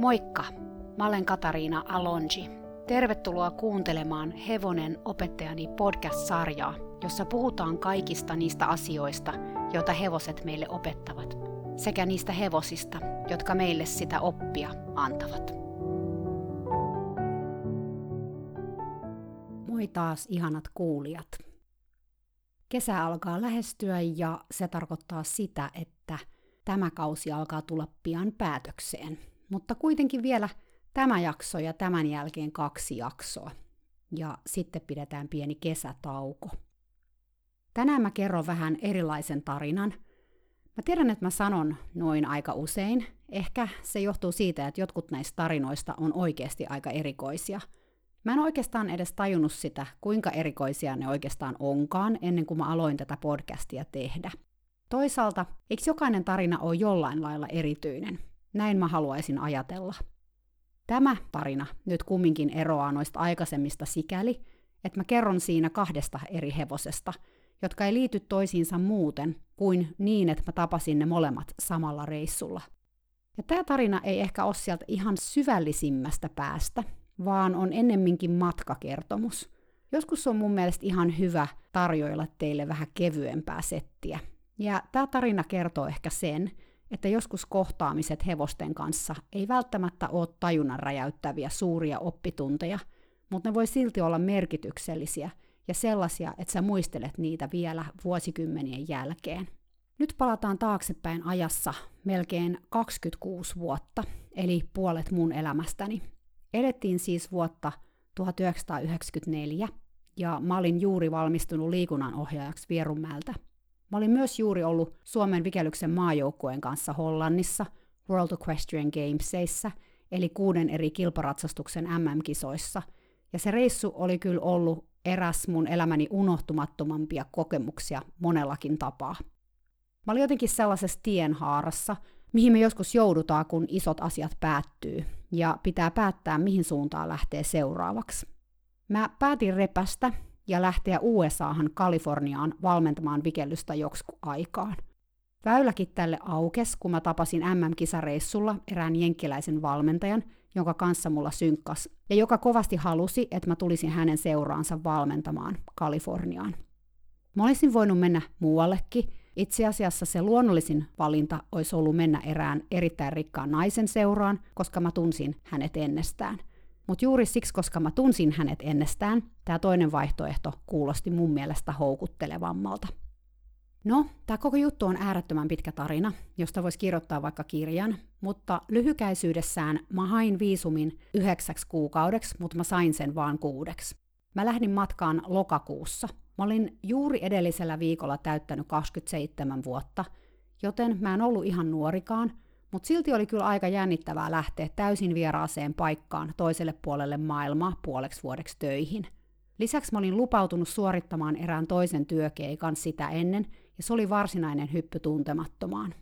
Moikka! Mä olen Katariina Alonji. Tervetuloa kuuntelemaan Hevonen opettajani podcast-sarjaa, jossa puhutaan kaikista niistä asioista, joita hevoset meille opettavat, sekä niistä hevosista, jotka meille sitä oppia antavat. Moi taas ihanat kuulijat. Kesä alkaa lähestyä ja se tarkoittaa sitä, että tämä kausi alkaa tulla pian päätökseen. Mutta kuitenkin vielä tämä jakso ja tämän jälkeen kaksi jaksoa. Ja sitten pidetään pieni kesätauko. Tänään mä kerron vähän erilaisen tarinan. Mä tiedän, että mä sanon noin aika usein. Ehkä se johtuu siitä, että jotkut näistä tarinoista on oikeasti aika erikoisia. Mä en oikeastaan edes tajunnut sitä, kuinka erikoisia ne oikeastaan onkaan, ennen kuin mä aloin tätä podcastia tehdä. Toisaalta, eikö jokainen tarina ole jollain lailla erityinen? Näin mä haluaisin ajatella. Tämä tarina nyt kumminkin eroaa noista aikaisemmista sikäli, että mä kerron siinä kahdesta eri hevosesta, jotka ei liity toisiinsa muuten kuin niin, että mä tapasin ne molemmat samalla reissulla. Ja tämä tarina ei ehkä ole sieltä ihan syvällisimmästä päästä, vaan on ennemminkin matkakertomus. Joskus on mun mielestä ihan hyvä tarjoilla teille vähän kevyempää settiä. Ja tämä tarina kertoo ehkä sen, että joskus kohtaamiset hevosten kanssa ei välttämättä ole tajunnan räjäyttäviä suuria oppitunteja, mutta ne voi silti olla merkityksellisiä ja sellaisia, että sä muistelet niitä vielä vuosikymmenien jälkeen. Nyt palataan taaksepäin ajassa melkein 26 vuotta, eli puolet mun elämästäni. Elettiin siis vuotta 1994, ja mä olin juuri valmistunut liikunnanohjaajaksi Vierunmäeltä – Mä olin myös juuri ollut Suomen vikelyksen maajoukkueen kanssa Hollannissa World Equestrian Gamesissa, eli kuuden eri kilparatsastuksen MM-kisoissa, ja se reissu oli kyllä ollut eräs mun elämäni unohtumattomampia kokemuksia monellakin tapaa. Mä olin jotenkin sellaisessa tienhaarassa, mihin me joskus joudutaan, kun isot asiat päättyy, ja pitää päättää, mihin suuntaan lähtee seuraavaksi. Mä päätin repästä ja lähteä USAhan Kaliforniaan valmentamaan vikellystä joksikin aikaan. Väyläkin tälle aukes, kun mä tapasin MM-kisareissulla erään jenkkiläisen valmentajan, jonka kanssa mulla synkkas, ja joka kovasti halusi, että mä tulisin hänen seuraansa valmentamaan Kaliforniaan. Mä olisin voinut mennä muuallekin. Itse asiassa se luonnollisin valinta olisi ollut mennä erään erittäin rikkaan naisen seuraan, koska mä tunsin hänet ennestään. Mutta juuri siksi, koska mä tunsin hänet ennestään, tämä toinen vaihtoehto kuulosti mun mielestä houkuttelevammalta. No, tämä koko juttu on äärettömän pitkä tarina, josta voisi kirjoittaa vaikka kirjan, mutta lyhykäisyydessään mä hain viisumin yhdeksäksi kuukaudeksi, mutta mä sain sen vaan kuudeksi. Mä lähdin matkaan lokakuussa. Mä olin juuri edellisellä viikolla täyttänyt 27 vuotta, joten mä en ollut ihan nuorikaan, mutta silti oli kyllä aika jännittävää lähteä täysin vieraaseen paikkaan toiselle puolelle maailmaa puoleksi vuodeksi töihin. Lisäksi mä olin lupautunut suorittamaan erään toisen työkeikan sitä ennen, ja se oli varsinainen hyppy tuntemattomaan.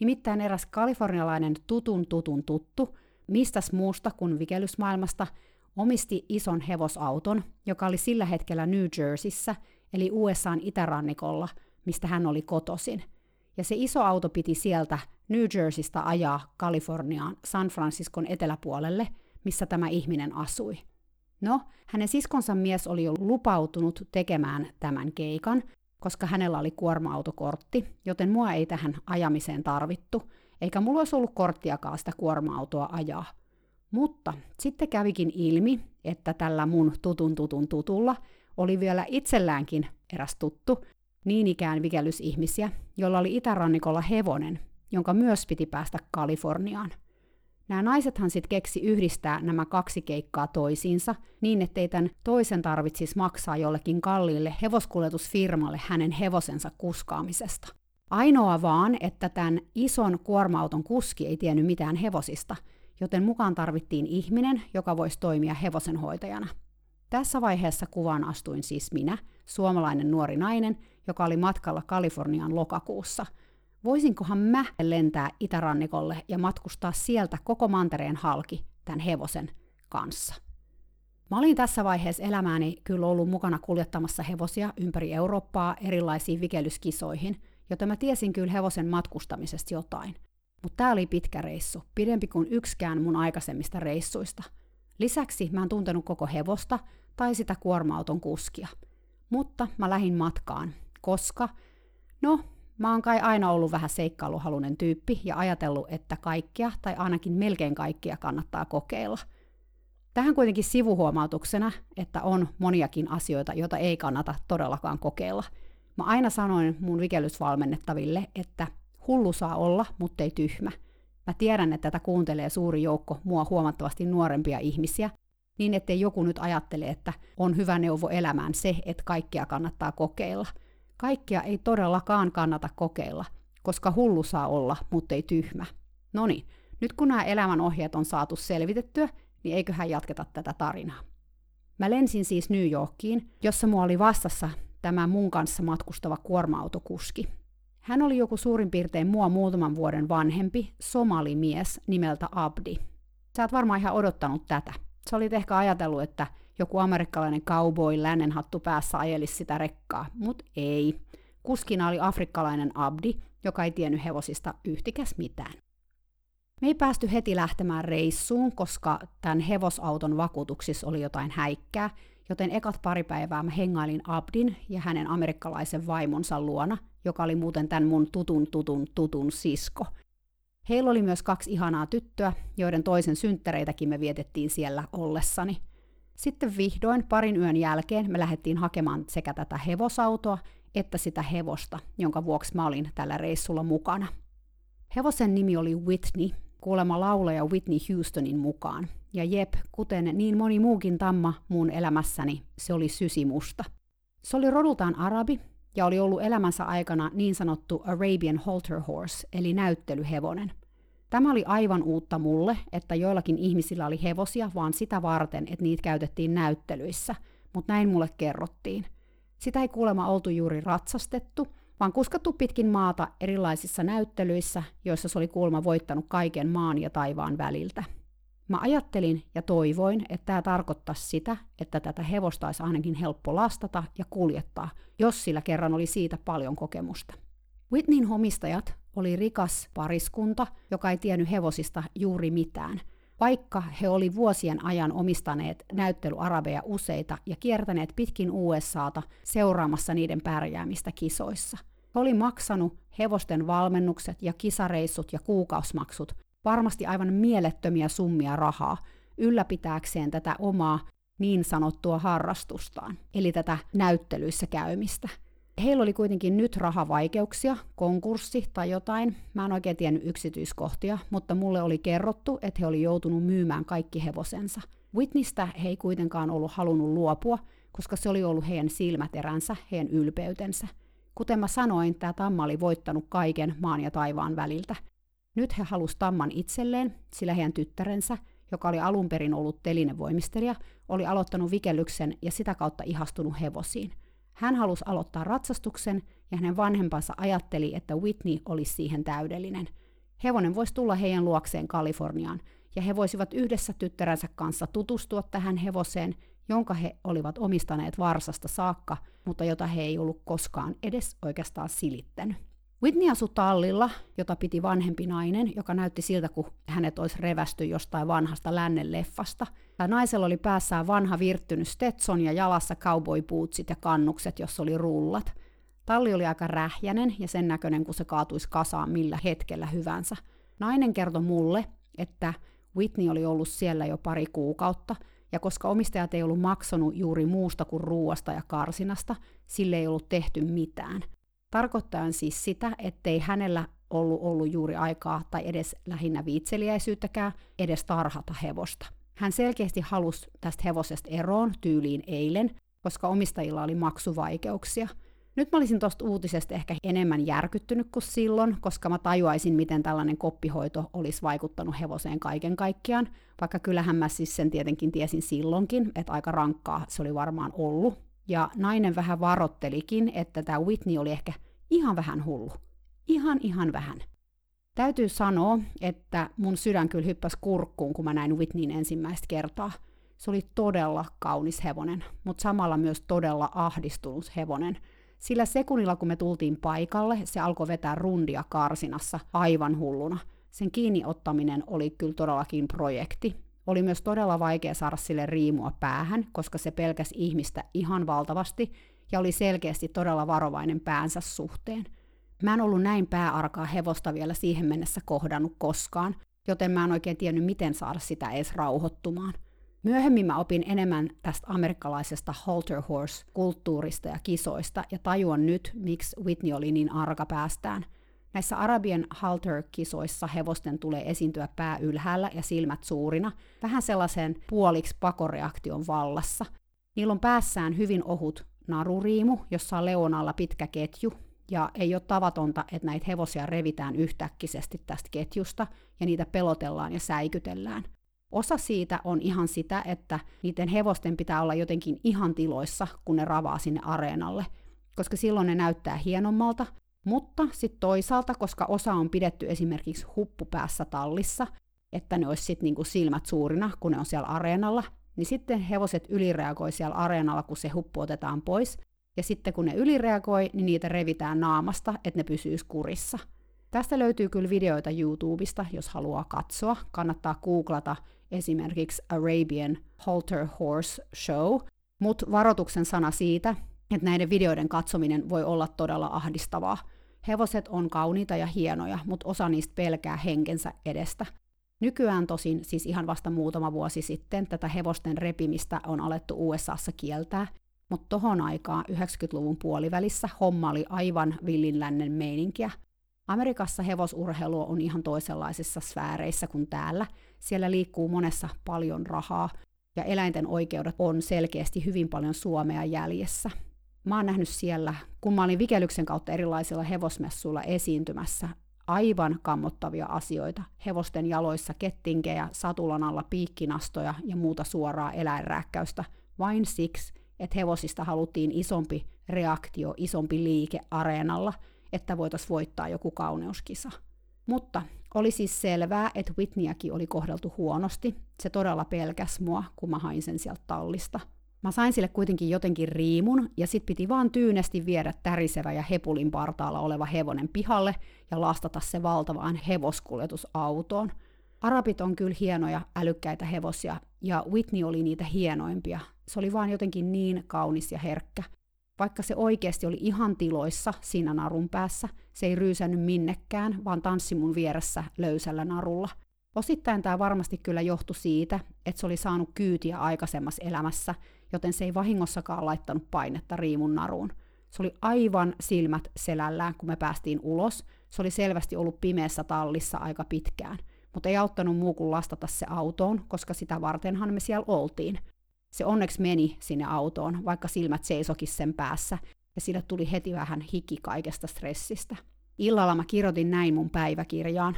Nimittäin eräs kalifornialainen tutun tutun tuttu, mistäs muusta kuin vikelysmaailmasta, omisti ison hevosauton, joka oli sillä hetkellä New Jerseyssä, eli USAn itärannikolla, mistä hän oli kotosin. Ja se iso auto piti sieltä New Jerseystä ajaa Kaliforniaan San Franciscon eteläpuolelle, missä tämä ihminen asui. No, hänen siskonsa mies oli jo lupautunut tekemään tämän keikan, koska hänellä oli kuorma-autokortti, joten mua ei tähän ajamiseen tarvittu, eikä mulla olisi ollut korttiakaan sitä kuorma-autoa ajaa. Mutta sitten kävikin ilmi, että tällä mun tutun tutun tutulla oli vielä itselläänkin eräs tuttu, niin ikään vikellysihmisiä, jolla oli itärannikolla hevonen, jonka myös piti päästä Kaliforniaan. Nämä naisethan sitten keksi yhdistää nämä kaksi keikkaa toisiinsa niin, ettei tämän toisen tarvitsisi maksaa jollekin kalliille hevoskuljetusfirmalle hänen hevosensa kuskaamisesta. Ainoa vaan, että tämän ison kuorma-auton kuski ei tiennyt mitään hevosista, joten mukaan tarvittiin ihminen, joka voisi toimia hevosenhoitajana. Tässä vaiheessa kuvaan astuin siis minä, suomalainen nuori nainen, joka oli matkalla Kalifornian lokakuussa – voisinkohan mä lentää itärannikolle ja matkustaa sieltä koko mantereen halki tämän hevosen kanssa. Mä olin tässä vaiheessa elämääni kyllä ollut mukana kuljettamassa hevosia ympäri Eurooppaa erilaisiin vikelyskisoihin, joten mä tiesin kyllä hevosen matkustamisesta jotain. Mutta tää oli pitkä reissu, pidempi kuin yksikään mun aikaisemmista reissuista. Lisäksi mä en tuntenut koko hevosta tai sitä kuorma-auton kuskia. Mutta mä lähin matkaan, koska, no, mä oon kai aina ollut vähän seikkailuhalunen tyyppi ja ajatellut, että kaikkia tai ainakin melkein kaikkia kannattaa kokeilla. Tähän kuitenkin sivuhuomautuksena, että on moniakin asioita, joita ei kannata todellakaan kokeilla. Mä aina sanoin mun vikellysvalmennettaville, että hullu saa olla, mutta ei tyhmä. Mä tiedän, että tätä kuuntelee suuri joukko mua huomattavasti nuorempia ihmisiä, niin ettei joku nyt ajattele, että on hyvä neuvo elämään se, että kaikkea kannattaa kokeilla. Kaikkea ei todellakaan kannata kokeilla, koska hullu saa olla, mutta ei tyhmä. No niin, nyt kun nämä elämän ohjeet on saatu selvitettyä, niin eiköhän jatketa tätä tarinaa. Mä lensin siis New Yorkiin, jossa mua oli vastassa tämä mun kanssa matkustava kuorma-autokuski. Hän oli joku suurin piirtein mua muutaman vuoden vanhempi somalimies nimeltä Abdi. Sä oot varmaan ihan odottanut tätä. Sä olit ehkä ajatellut, että joku amerikkalainen cowboy lännenhattu päässä ajelisi sitä rekkaa, mut ei. Kuskina oli afrikkalainen Abdi, joka ei tiennyt hevosista yhtikäs mitään. Me ei päästy heti lähtemään reissuun, koska tämän hevosauton vakuutuksissa oli jotain häikkää, joten ekat pari päivää mä hengailin Abdin ja hänen amerikkalaisen vaimonsa luona, joka oli muuten tämän mun tutun tutun tutun sisko. Heillä oli myös kaksi ihanaa tyttöä, joiden toisen synttäreitäkin me vietettiin siellä ollessani. Sitten vihdoin parin yön jälkeen me lähdettiin hakemaan sekä tätä hevosautoa että sitä hevosta, jonka vuoksi mä olin tällä reissulla mukana. Hevosen nimi oli Whitney, kuulema laulaja Whitney Houstonin mukaan. Ja jep, kuten niin moni muukin tamma muun elämässäni, se oli sysimusta. Se oli rodultaan arabi ja oli ollut elämänsä aikana niin sanottu Arabian Halter Horse, eli näyttelyhevonen. Tämä oli aivan uutta mulle, että joillakin ihmisillä oli hevosia vaan sitä varten, että niitä käytettiin näyttelyissä, mutta näin mulle kerrottiin. Sitä ei kuulemma oltu juuri ratsastettu, vaan kuskattu pitkin maata erilaisissa näyttelyissä, joissa se oli kuulma voittanut kaiken maan ja taivaan väliltä. Mä ajattelin ja toivoin, että tämä tarkoittaisi sitä, että tätä hevosta olisi ainakin helppo lastata ja kuljettaa, jos sillä kerran oli siitä paljon kokemusta. Whitneyn omistajat oli rikas pariskunta, joka ei tiennyt hevosista juuri mitään, vaikka he oli vuosien ajan omistaneet näyttelyarabeja useita ja kiertäneet pitkin USAta seuraamassa niiden pärjäämistä kisoissa – oli maksanut hevosten valmennukset ja kisareissut ja kuukausmaksut varmasti aivan mielettömiä summia rahaa ylläpitääkseen tätä omaa niin sanottua harrastustaan, eli tätä näyttelyissä käymistä. Heillä oli kuitenkin nyt rahavaikeuksia, konkurssi tai jotain. Mä en oikein tiennyt yksityiskohtia, mutta mulle oli kerrottu, että he oli joutunut myymään kaikki hevosensa. Whitneystä he ei kuitenkaan ollut halunnut luopua, koska se oli ollut heidän silmäteränsä, heidän ylpeytensä – Kuten mä sanoin, tämä Tamma oli voittanut kaiken maan ja taivaan väliltä. Nyt he halusivat Tamman itselleen, sillä heidän tyttärensä, joka oli alun perin ollut telinevoimistelija, oli aloittanut vikellyksen ja sitä kautta ihastunut hevosiin. Hän halusi aloittaa ratsastuksen ja hänen vanhempansa ajatteli, että Whitney olisi siihen täydellinen. Hevonen voisi tulla heidän luokseen Kaliforniaan ja he voisivat yhdessä tyttäränsä kanssa tutustua tähän hevoseen jonka he olivat omistaneet varsasta saakka, mutta jota he ei ollut koskaan edes oikeastaan silittänyt. Whitney asui tallilla, jota piti vanhempi nainen, joka näytti siltä, kun hänet olisi revästy jostain vanhasta lännen leffasta. Ja naisella oli päässään vanha virttynyt Stetson ja jalassa cowboy-bootsit ja kannukset, jossa oli rullat. Talli oli aika rähjänen ja sen näköinen, kun se kaatuisi kasaan millä hetkellä hyvänsä. Nainen kertoi mulle, että Whitney oli ollut siellä jo pari kuukautta – ja koska omistajat ei ollut maksanut juuri muusta kuin ruuasta ja karsinasta, sille ei ollut tehty mitään. Tarkoittaen siis sitä, ettei hänellä ollut ollut juuri aikaa tai edes lähinnä viitseliäisyyttäkään edes tarhata hevosta. Hän selkeästi halusi tästä hevosesta eroon tyyliin eilen, koska omistajilla oli maksuvaikeuksia – nyt mä olisin tuosta uutisesta ehkä enemmän järkyttynyt kuin silloin, koska mä tajuaisin, miten tällainen koppihoito olisi vaikuttanut hevoseen kaiken kaikkiaan, vaikka kyllähän mä siis sen tietenkin tiesin silloinkin, että aika rankkaa se oli varmaan ollut. Ja nainen vähän varottelikin, että tämä Whitney oli ehkä ihan vähän hullu. Ihan ihan vähän. Täytyy sanoa, että mun sydän kyllä hyppäsi kurkkuun, kun mä näin Whitneyn ensimmäistä kertaa. Se oli todella kaunis hevonen, mutta samalla myös todella ahdistunut hevonen – sillä sekunnilla, kun me tultiin paikalle, se alkoi vetää rundia karsinassa aivan hulluna. Sen kiinni ottaminen oli kyllä todellakin projekti. Oli myös todella vaikea saada sille riimua päähän, koska se pelkäsi ihmistä ihan valtavasti ja oli selkeästi todella varovainen päänsä suhteen. Mä en ollut näin pääarkaa hevosta vielä siihen mennessä kohdannut koskaan, joten mä en oikein tiennyt, miten saada sitä edes rauhoittumaan. Myöhemmin mä opin enemmän tästä amerikkalaisesta halter horse-kulttuurista ja kisoista ja tajuan nyt, miksi Whitney oli niin arka päästään. Näissä Arabian halter-kisoissa hevosten tulee esiintyä pää ylhäällä ja silmät suurina, vähän sellaisen puoliksi pakoreaktion vallassa. Niillä on päässään hyvin ohut naruriimu, jossa on leonalla pitkä ketju, ja ei ole tavatonta, että näitä hevosia revitään yhtäkkisesti tästä ketjusta, ja niitä pelotellaan ja säikytellään. Osa siitä on ihan sitä, että niiden hevosten pitää olla jotenkin ihan tiloissa, kun ne ravaa sinne areenalle, koska silloin ne näyttää hienommalta, mutta sitten toisaalta, koska osa on pidetty esimerkiksi huppupäässä tallissa, että ne olisi sitten niinku silmät suurina, kun ne on siellä areenalla, niin sitten hevoset ylireagoi siellä areenalla, kun se huppu otetaan pois, ja sitten kun ne ylireagoi, niin niitä revitään naamasta, että ne pysyisi kurissa. Tästä löytyy kyllä videoita YouTubesta, jos haluaa katsoa. Kannattaa googlata esimerkiksi Arabian Halter Horse Show, mutta varoituksen sana siitä, että näiden videoiden katsominen voi olla todella ahdistavaa. Hevoset on kauniita ja hienoja, mutta osa niistä pelkää henkensä edestä. Nykyään tosin, siis ihan vasta muutama vuosi sitten, tätä hevosten repimistä on alettu USAssa kieltää, mutta tohon aikaan 90-luvun puolivälissä homma oli aivan villinlännen meininkiä. Amerikassa hevosurheilu on ihan toisenlaisissa sfääreissä kuin täällä. Siellä liikkuu monessa paljon rahaa, ja eläinten oikeudet on selkeästi hyvin paljon Suomea jäljessä. Mä oon nähnyt siellä, kun mä olin Vikelyksen kautta erilaisilla hevosmessuilla esiintymässä, aivan kammottavia asioita. Hevosten jaloissa kettinkejä, satulan alla piikkinastoja ja muuta suoraa eläinrääkkäystä, vain siksi, että hevosista haluttiin isompi reaktio, isompi liike areenalla, että voitaisiin voittaa joku kauneuskisa. Mutta oli siis selvää, että Whitneyäkin oli kohdeltu huonosti. Se todella pelkäs mua, kun mä hain sen sieltä tallista. Mä sain sille kuitenkin jotenkin riimun, ja sit piti vaan tyynesti viedä tärisevä ja hepulin partaalla oleva hevonen pihalle ja lastata se valtavaan hevoskuljetusautoon. Arabit on kyllä hienoja, älykkäitä hevosia, ja Whitney oli niitä hienoimpia. Se oli vaan jotenkin niin kaunis ja herkkä. Vaikka se oikeasti oli ihan tiloissa siinä narun päässä, se ei ryysännyt minnekään, vaan tanssi mun vieressä löysällä narulla. Osittain tämä varmasti kyllä johtui siitä, että se oli saanut kyytiä aikaisemmassa elämässä, joten se ei vahingossakaan laittanut painetta riimun naruun. Se oli aivan silmät selällään, kun me päästiin ulos. Se oli selvästi ollut pimeässä tallissa aika pitkään, mutta ei auttanut muu kuin lastata se autoon, koska sitä vartenhan me siellä oltiin – se onneksi meni sinne autoon, vaikka silmät seisokin sen päässä, ja sille tuli heti vähän hiki kaikesta stressistä. Illalla mä kirjoitin näin mun päiväkirjaan.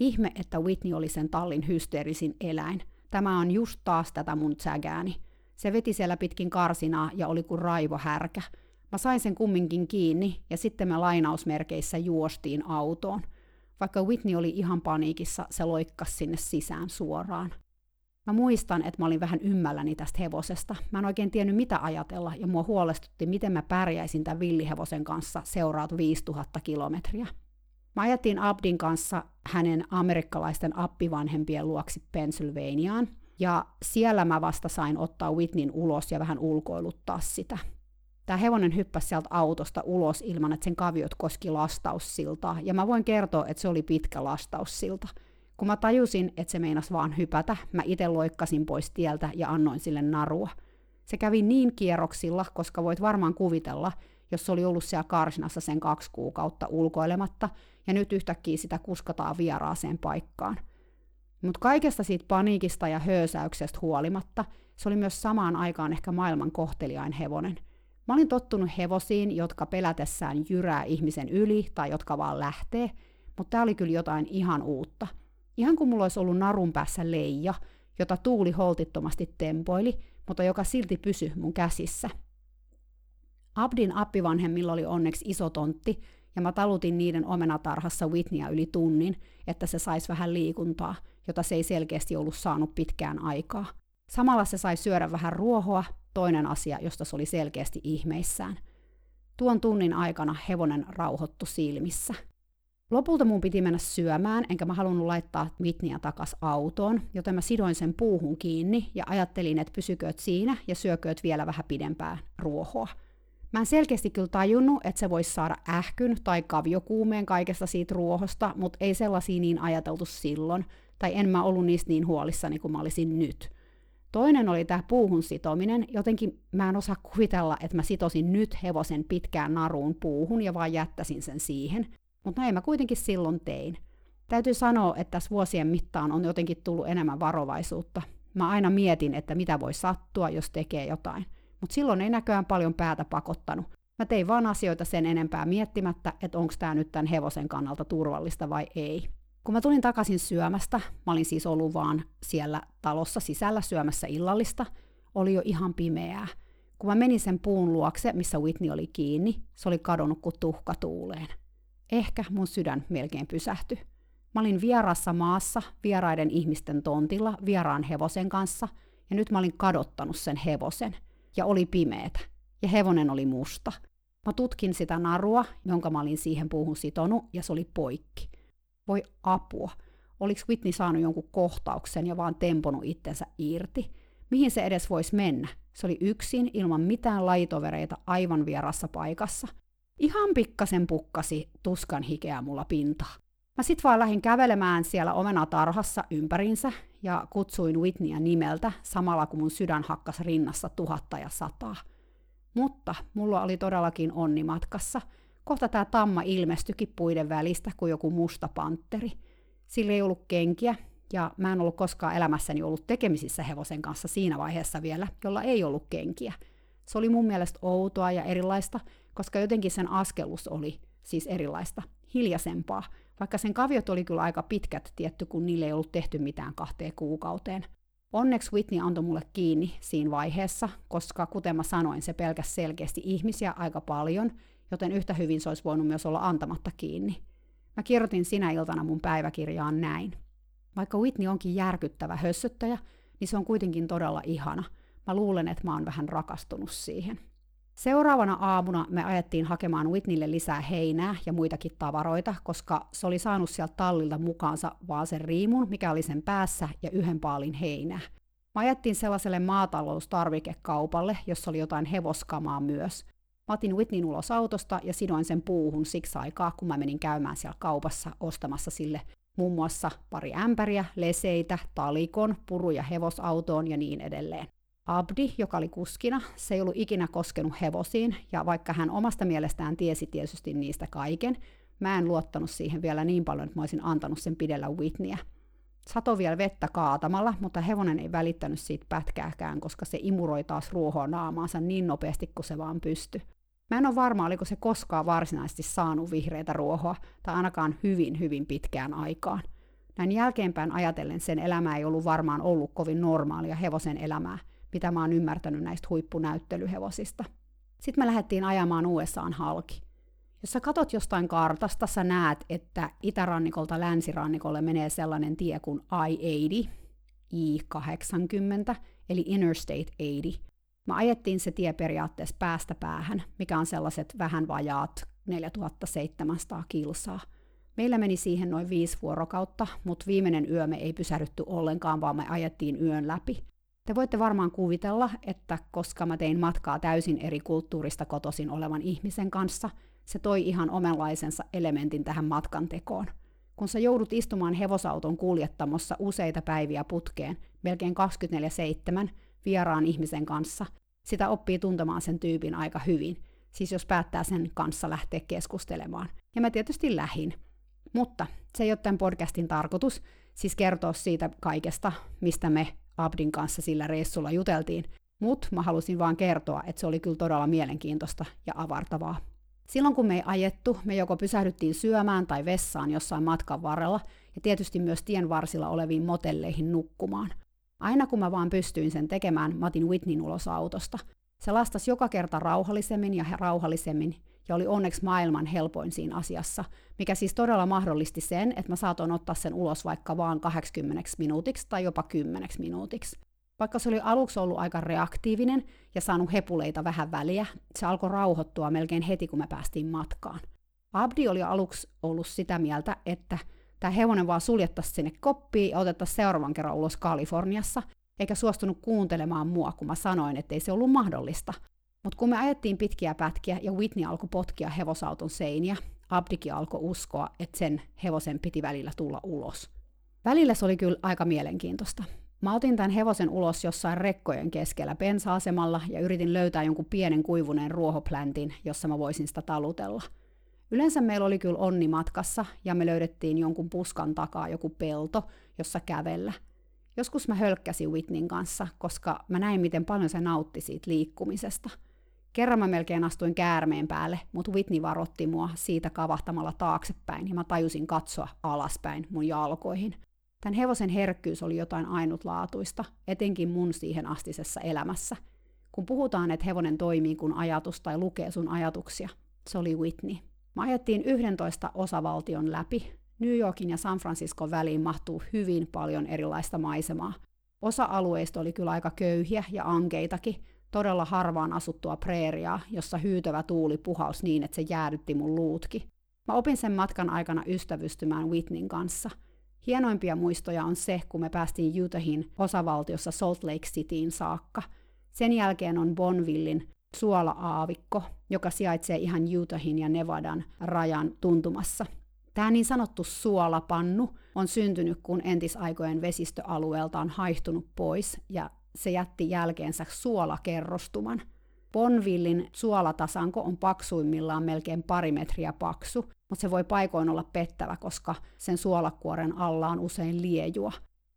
Ihme, että Whitney oli sen tallin hysteerisin eläin. Tämä on just taas tätä mun tsägääni. Se veti siellä pitkin karsinaa ja oli kuin raivohärkä. Mä sain sen kumminkin kiinni ja sitten me lainausmerkeissä juostiin autoon. Vaikka Whitney oli ihan paniikissa, se loikkas sinne sisään suoraan. Mä muistan, että mä olin vähän ymmälläni tästä hevosesta. Mä en oikein tiennyt mitä ajatella, ja mua huolestutti, miten mä pärjäisin tämän villihevosen kanssa seuraat 5000 kilometriä. Mä ajettiin Abdin kanssa hänen amerikkalaisten appivanhempien luoksi Pennsylvaniaan, ja siellä mä vasta sain ottaa Whitneyn ulos ja vähän ulkoiluttaa sitä. Tämä hevonen hyppäsi sieltä autosta ulos ilman, että sen kaviot koski lastaussiltaa, ja mä voin kertoa, että se oli pitkä lastaussilta – kun mä tajusin, että se meinas vaan hypätä, mä itse loikkasin pois tieltä ja annoin sille narua. Se kävi niin kierroksilla, koska voit varmaan kuvitella, jos se oli ollut siellä karsinassa sen kaksi kuukautta ulkoilematta, ja nyt yhtäkkiä sitä kuskataan vieraaseen paikkaan. Mutta kaikesta siitä paniikista ja höysäyksestä huolimatta, se oli myös samaan aikaan ehkä maailman kohteliain hevonen. Mä olin tottunut hevosiin, jotka pelätessään jyrää ihmisen yli tai jotka vaan lähtee, mutta tämä oli kyllä jotain ihan uutta – Ihan kuin mulla olisi ollut narun päässä leija, jota tuuli holtittomasti tempoili, mutta joka silti pysyi mun käsissä. Abdin appivanhemmilla oli onneksi iso tontti, ja mä talutin niiden omenatarhassa Whitneyä yli tunnin, että se saisi vähän liikuntaa, jota se ei selkeästi ollut saanut pitkään aikaa. Samalla se sai syödä vähän ruohoa, toinen asia, josta se oli selkeästi ihmeissään. Tuon tunnin aikana hevonen rauhoittu silmissä. Lopulta mun piti mennä syömään, enkä mä halunnut laittaa Whitneyä takas autoon, joten mä sidoin sen puuhun kiinni ja ajattelin, että pysykööt siinä ja syökööt vielä vähän pidempään ruohoa. Mä en selkeästi kyllä tajunnut, että se voisi saada ähkyn tai kaviokuumeen kaikesta siitä ruohosta, mutta ei sellaisia niin ajateltu silloin, tai en mä ollut niistä niin huolissani kuin mä olisin nyt. Toinen oli tämä puuhun sitominen. Jotenkin mä en osaa kuvitella, että mä sitosin nyt hevosen pitkään naruun puuhun ja vaan jättäisin sen siihen. Mutta näin mä kuitenkin silloin tein. Täytyy sanoa, että tässä vuosien mittaan on jotenkin tullut enemmän varovaisuutta. Mä aina mietin, että mitä voi sattua, jos tekee jotain. Mutta silloin ei näköjään paljon päätä pakottanut. Mä tein vaan asioita sen enempää miettimättä, että onko tämä nyt tämän hevosen kannalta turvallista vai ei. Kun mä tulin takaisin syömästä, mä olin siis ollut vaan siellä talossa sisällä syömässä illallista, oli jo ihan pimeää. Kun mä menin sen puun luokse, missä Whitney oli kiinni, se oli kadonnut kuin tuhka tuuleen. Ehkä mun sydän melkein pysähtyi. Mä olin vieraassa maassa, vieraiden ihmisten tontilla, vieraan hevosen kanssa, ja nyt mä olin kadottanut sen hevosen. Ja oli pimeetä. Ja hevonen oli musta. Mä tutkin sitä narua, jonka mä olin siihen puuhun sitonut, ja se oli poikki. Voi apua. Oliko Whitney saanut jonkun kohtauksen ja vaan temponut itsensä irti? Mihin se edes voisi mennä? Se oli yksin, ilman mitään laitovereita, aivan vierassa paikassa. Ihan pikkasen pukkasi tuskan hikeä mulla pintaa. Mä sit vaan lähdin kävelemään siellä omenatarhassa ympärinsä ja kutsuin Whitneyä nimeltä samalla kun mun sydän hakkas rinnassa tuhatta ja sataa. Mutta mulla oli todellakin onni matkassa – Kohta tämä tamma ilmestyikin puiden välistä kuin joku musta pantteri. Sillä ei ollut kenkiä, ja mä en ollut koskaan elämässäni ollut tekemisissä hevosen kanssa siinä vaiheessa vielä, jolla ei ollut kenkiä. Se oli mun mielestä outoa ja erilaista, koska jotenkin sen askelus oli siis erilaista, hiljaisempaa, vaikka sen kaviot oli kyllä aika pitkät tietty, kun niille ei ollut tehty mitään kahteen kuukauteen. Onneksi Whitney antoi mulle kiinni siinä vaiheessa, koska kuten mä sanoin, se pelkäs selkeästi ihmisiä aika paljon, joten yhtä hyvin se olisi voinut myös olla antamatta kiinni. Mä kirjoitin sinä iltana mun päiväkirjaan näin. Vaikka Whitney onkin järkyttävä hössöttäjä, niin se on kuitenkin todella ihana. Mä luulen, että mä oon vähän rakastunut siihen. Seuraavana aamuna me ajettiin hakemaan Whitneylle lisää heinää ja muitakin tavaroita, koska se oli saanut sieltä tallilta mukaansa vaan sen riimun, mikä oli sen päässä, ja yhden paalin heinää. Mä ajettiin sellaiselle maataloustarvikekaupalle, jossa oli jotain hevoskamaa myös. Mä otin Whitneyn ulos autosta ja sidoin sen puuhun siksi aikaa, kun mä menin käymään siellä kaupassa ostamassa sille muun muassa pari ämpäriä, leseitä, talikon, puruja hevosautoon ja niin edelleen. Abdi, joka oli kuskina, se ei ollut ikinä koskenut hevosiin, ja vaikka hän omasta mielestään tiesi tietysti niistä kaiken, mä en luottanut siihen vielä niin paljon, että mä olisin antanut sen pidellä Whitneyä. Sato vielä vettä kaatamalla, mutta hevonen ei välittänyt siitä pätkääkään, koska se imuroi taas ruohoa naamaansa niin nopeasti kuin se vaan pystyi. Mä en ole varma, oliko se koskaan varsinaisesti saanut vihreitä ruohoa, tai ainakaan hyvin, hyvin pitkään aikaan. Näin jälkeenpäin ajatellen sen elämä ei ollut varmaan ollut kovin normaalia hevosen elämää, mitä mä oon ymmärtänyt näistä huippunäyttelyhevosista. Sitten me lähdettiin ajamaan USAan halki. Jos sä katot jostain kartasta, sä näet, että itärannikolta länsirannikolle menee sellainen tie kuin I-80, I-80, eli Interstate 80. Mä ajettiin se tie periaatteessa päästä päähän, mikä on sellaiset vähän vajaat 4700 kilsaa. Meillä meni siihen noin viisi vuorokautta, mutta viimeinen yö me ei pysähdytty ollenkaan, vaan me ajettiin yön läpi. Te voitte varmaan kuvitella, että koska mä tein matkaa täysin eri kulttuurista kotoisin olevan ihmisen kanssa, se toi ihan omenlaisensa elementin tähän matkan tekoon. Kun sä joudut istumaan hevosauton kuljettamossa useita päiviä putkeen, melkein 24-7, vieraan ihmisen kanssa, sitä oppii tuntemaan sen tyypin aika hyvin, siis jos päättää sen kanssa lähteä keskustelemaan. Ja mä tietysti lähin. Mutta se ei ole tämän podcastin tarkoitus, siis kertoa siitä kaikesta, mistä me Abdin kanssa sillä reissulla juteltiin, mutta mä halusin vaan kertoa, että se oli kyllä todella mielenkiintoista ja avartavaa. Silloin kun me ei ajettu, me joko pysähdyttiin syömään tai vessaan jossain matkan varrella, ja tietysti myös tien varsilla oleviin motelleihin nukkumaan. Aina kun mä vaan pystyin sen tekemään, mä otin Whitneyn ulos autosta. Se lastasi joka kerta rauhallisemmin ja rauhallisemmin, ja oli onneksi maailman helpoin siinä asiassa, mikä siis todella mahdollisti sen, että mä saatoin ottaa sen ulos vaikka vaan 80 minuutiksi tai jopa 10 minuutiksi. Vaikka se oli aluksi ollut aika reaktiivinen ja saanut hepuleita vähän väliä, se alkoi rauhoittua melkein heti, kun me päästiin matkaan. Abdi oli aluksi ollut sitä mieltä, että tämä hevonen vaan suljettaisiin sinne koppiin ja otettaisiin seuraavan kerran ulos Kaliforniassa, eikä suostunut kuuntelemaan mua, kun mä sanoin, että ei se ollut mahdollista. Mutta kun me ajettiin pitkiä pätkiä ja Whitney alkoi potkia hevosauton seiniä, Abdikin alkoi uskoa, että sen hevosen piti välillä tulla ulos. Välillä se oli kyllä aika mielenkiintoista. Mä otin tämän hevosen ulos jossain rekkojen keskellä bensa-asemalla ja yritin löytää jonkun pienen kuivuneen ruohopläntin, jossa mä voisin sitä talutella. Yleensä meillä oli kyllä onni matkassa ja me löydettiin jonkun puskan takaa joku pelto, jossa kävellä. Joskus mä hölkkäsin Whitneyn kanssa, koska mä näin, miten paljon se nautti siitä liikkumisesta – Kerran mä melkein astuin käärmeen päälle, mutta Whitney varotti mua siitä kavahtamalla taaksepäin ja mä tajusin katsoa alaspäin mun jalkoihin. Tämän hevosen herkkyys oli jotain ainutlaatuista, etenkin mun siihen astisessa elämässä. Kun puhutaan, että hevonen toimii kuin ajatus tai lukee sun ajatuksia, se oli Whitney. Mä ajettiin 11 osavaltion läpi. New Yorkin ja San Franciscon väliin mahtuu hyvin paljon erilaista maisemaa. Osa alueista oli kyllä aika köyhiä ja ankeitakin, todella harvaan asuttua preeriaa, jossa hyytävä tuuli puhaus niin, että se jäädytti mun luutki. Mä opin sen matkan aikana ystävystymään Whitneyn kanssa. Hienoimpia muistoja on se, kun me päästiin Utahin osavaltiossa Salt Lake Cityin saakka. Sen jälkeen on Bonvillin suola-aavikko, joka sijaitsee ihan Utahin ja Nevadan rajan tuntumassa. Tämä niin sanottu suolapannu on syntynyt, kun entisaikojen vesistöalueelta on haihtunut pois ja se jätti jälkeensä suolakerrostuman. Bonvillin suolatasanko on paksuimmillaan melkein pari metriä paksu, mutta se voi paikoin olla pettävä, koska sen suolakuoren alla on usein liejua.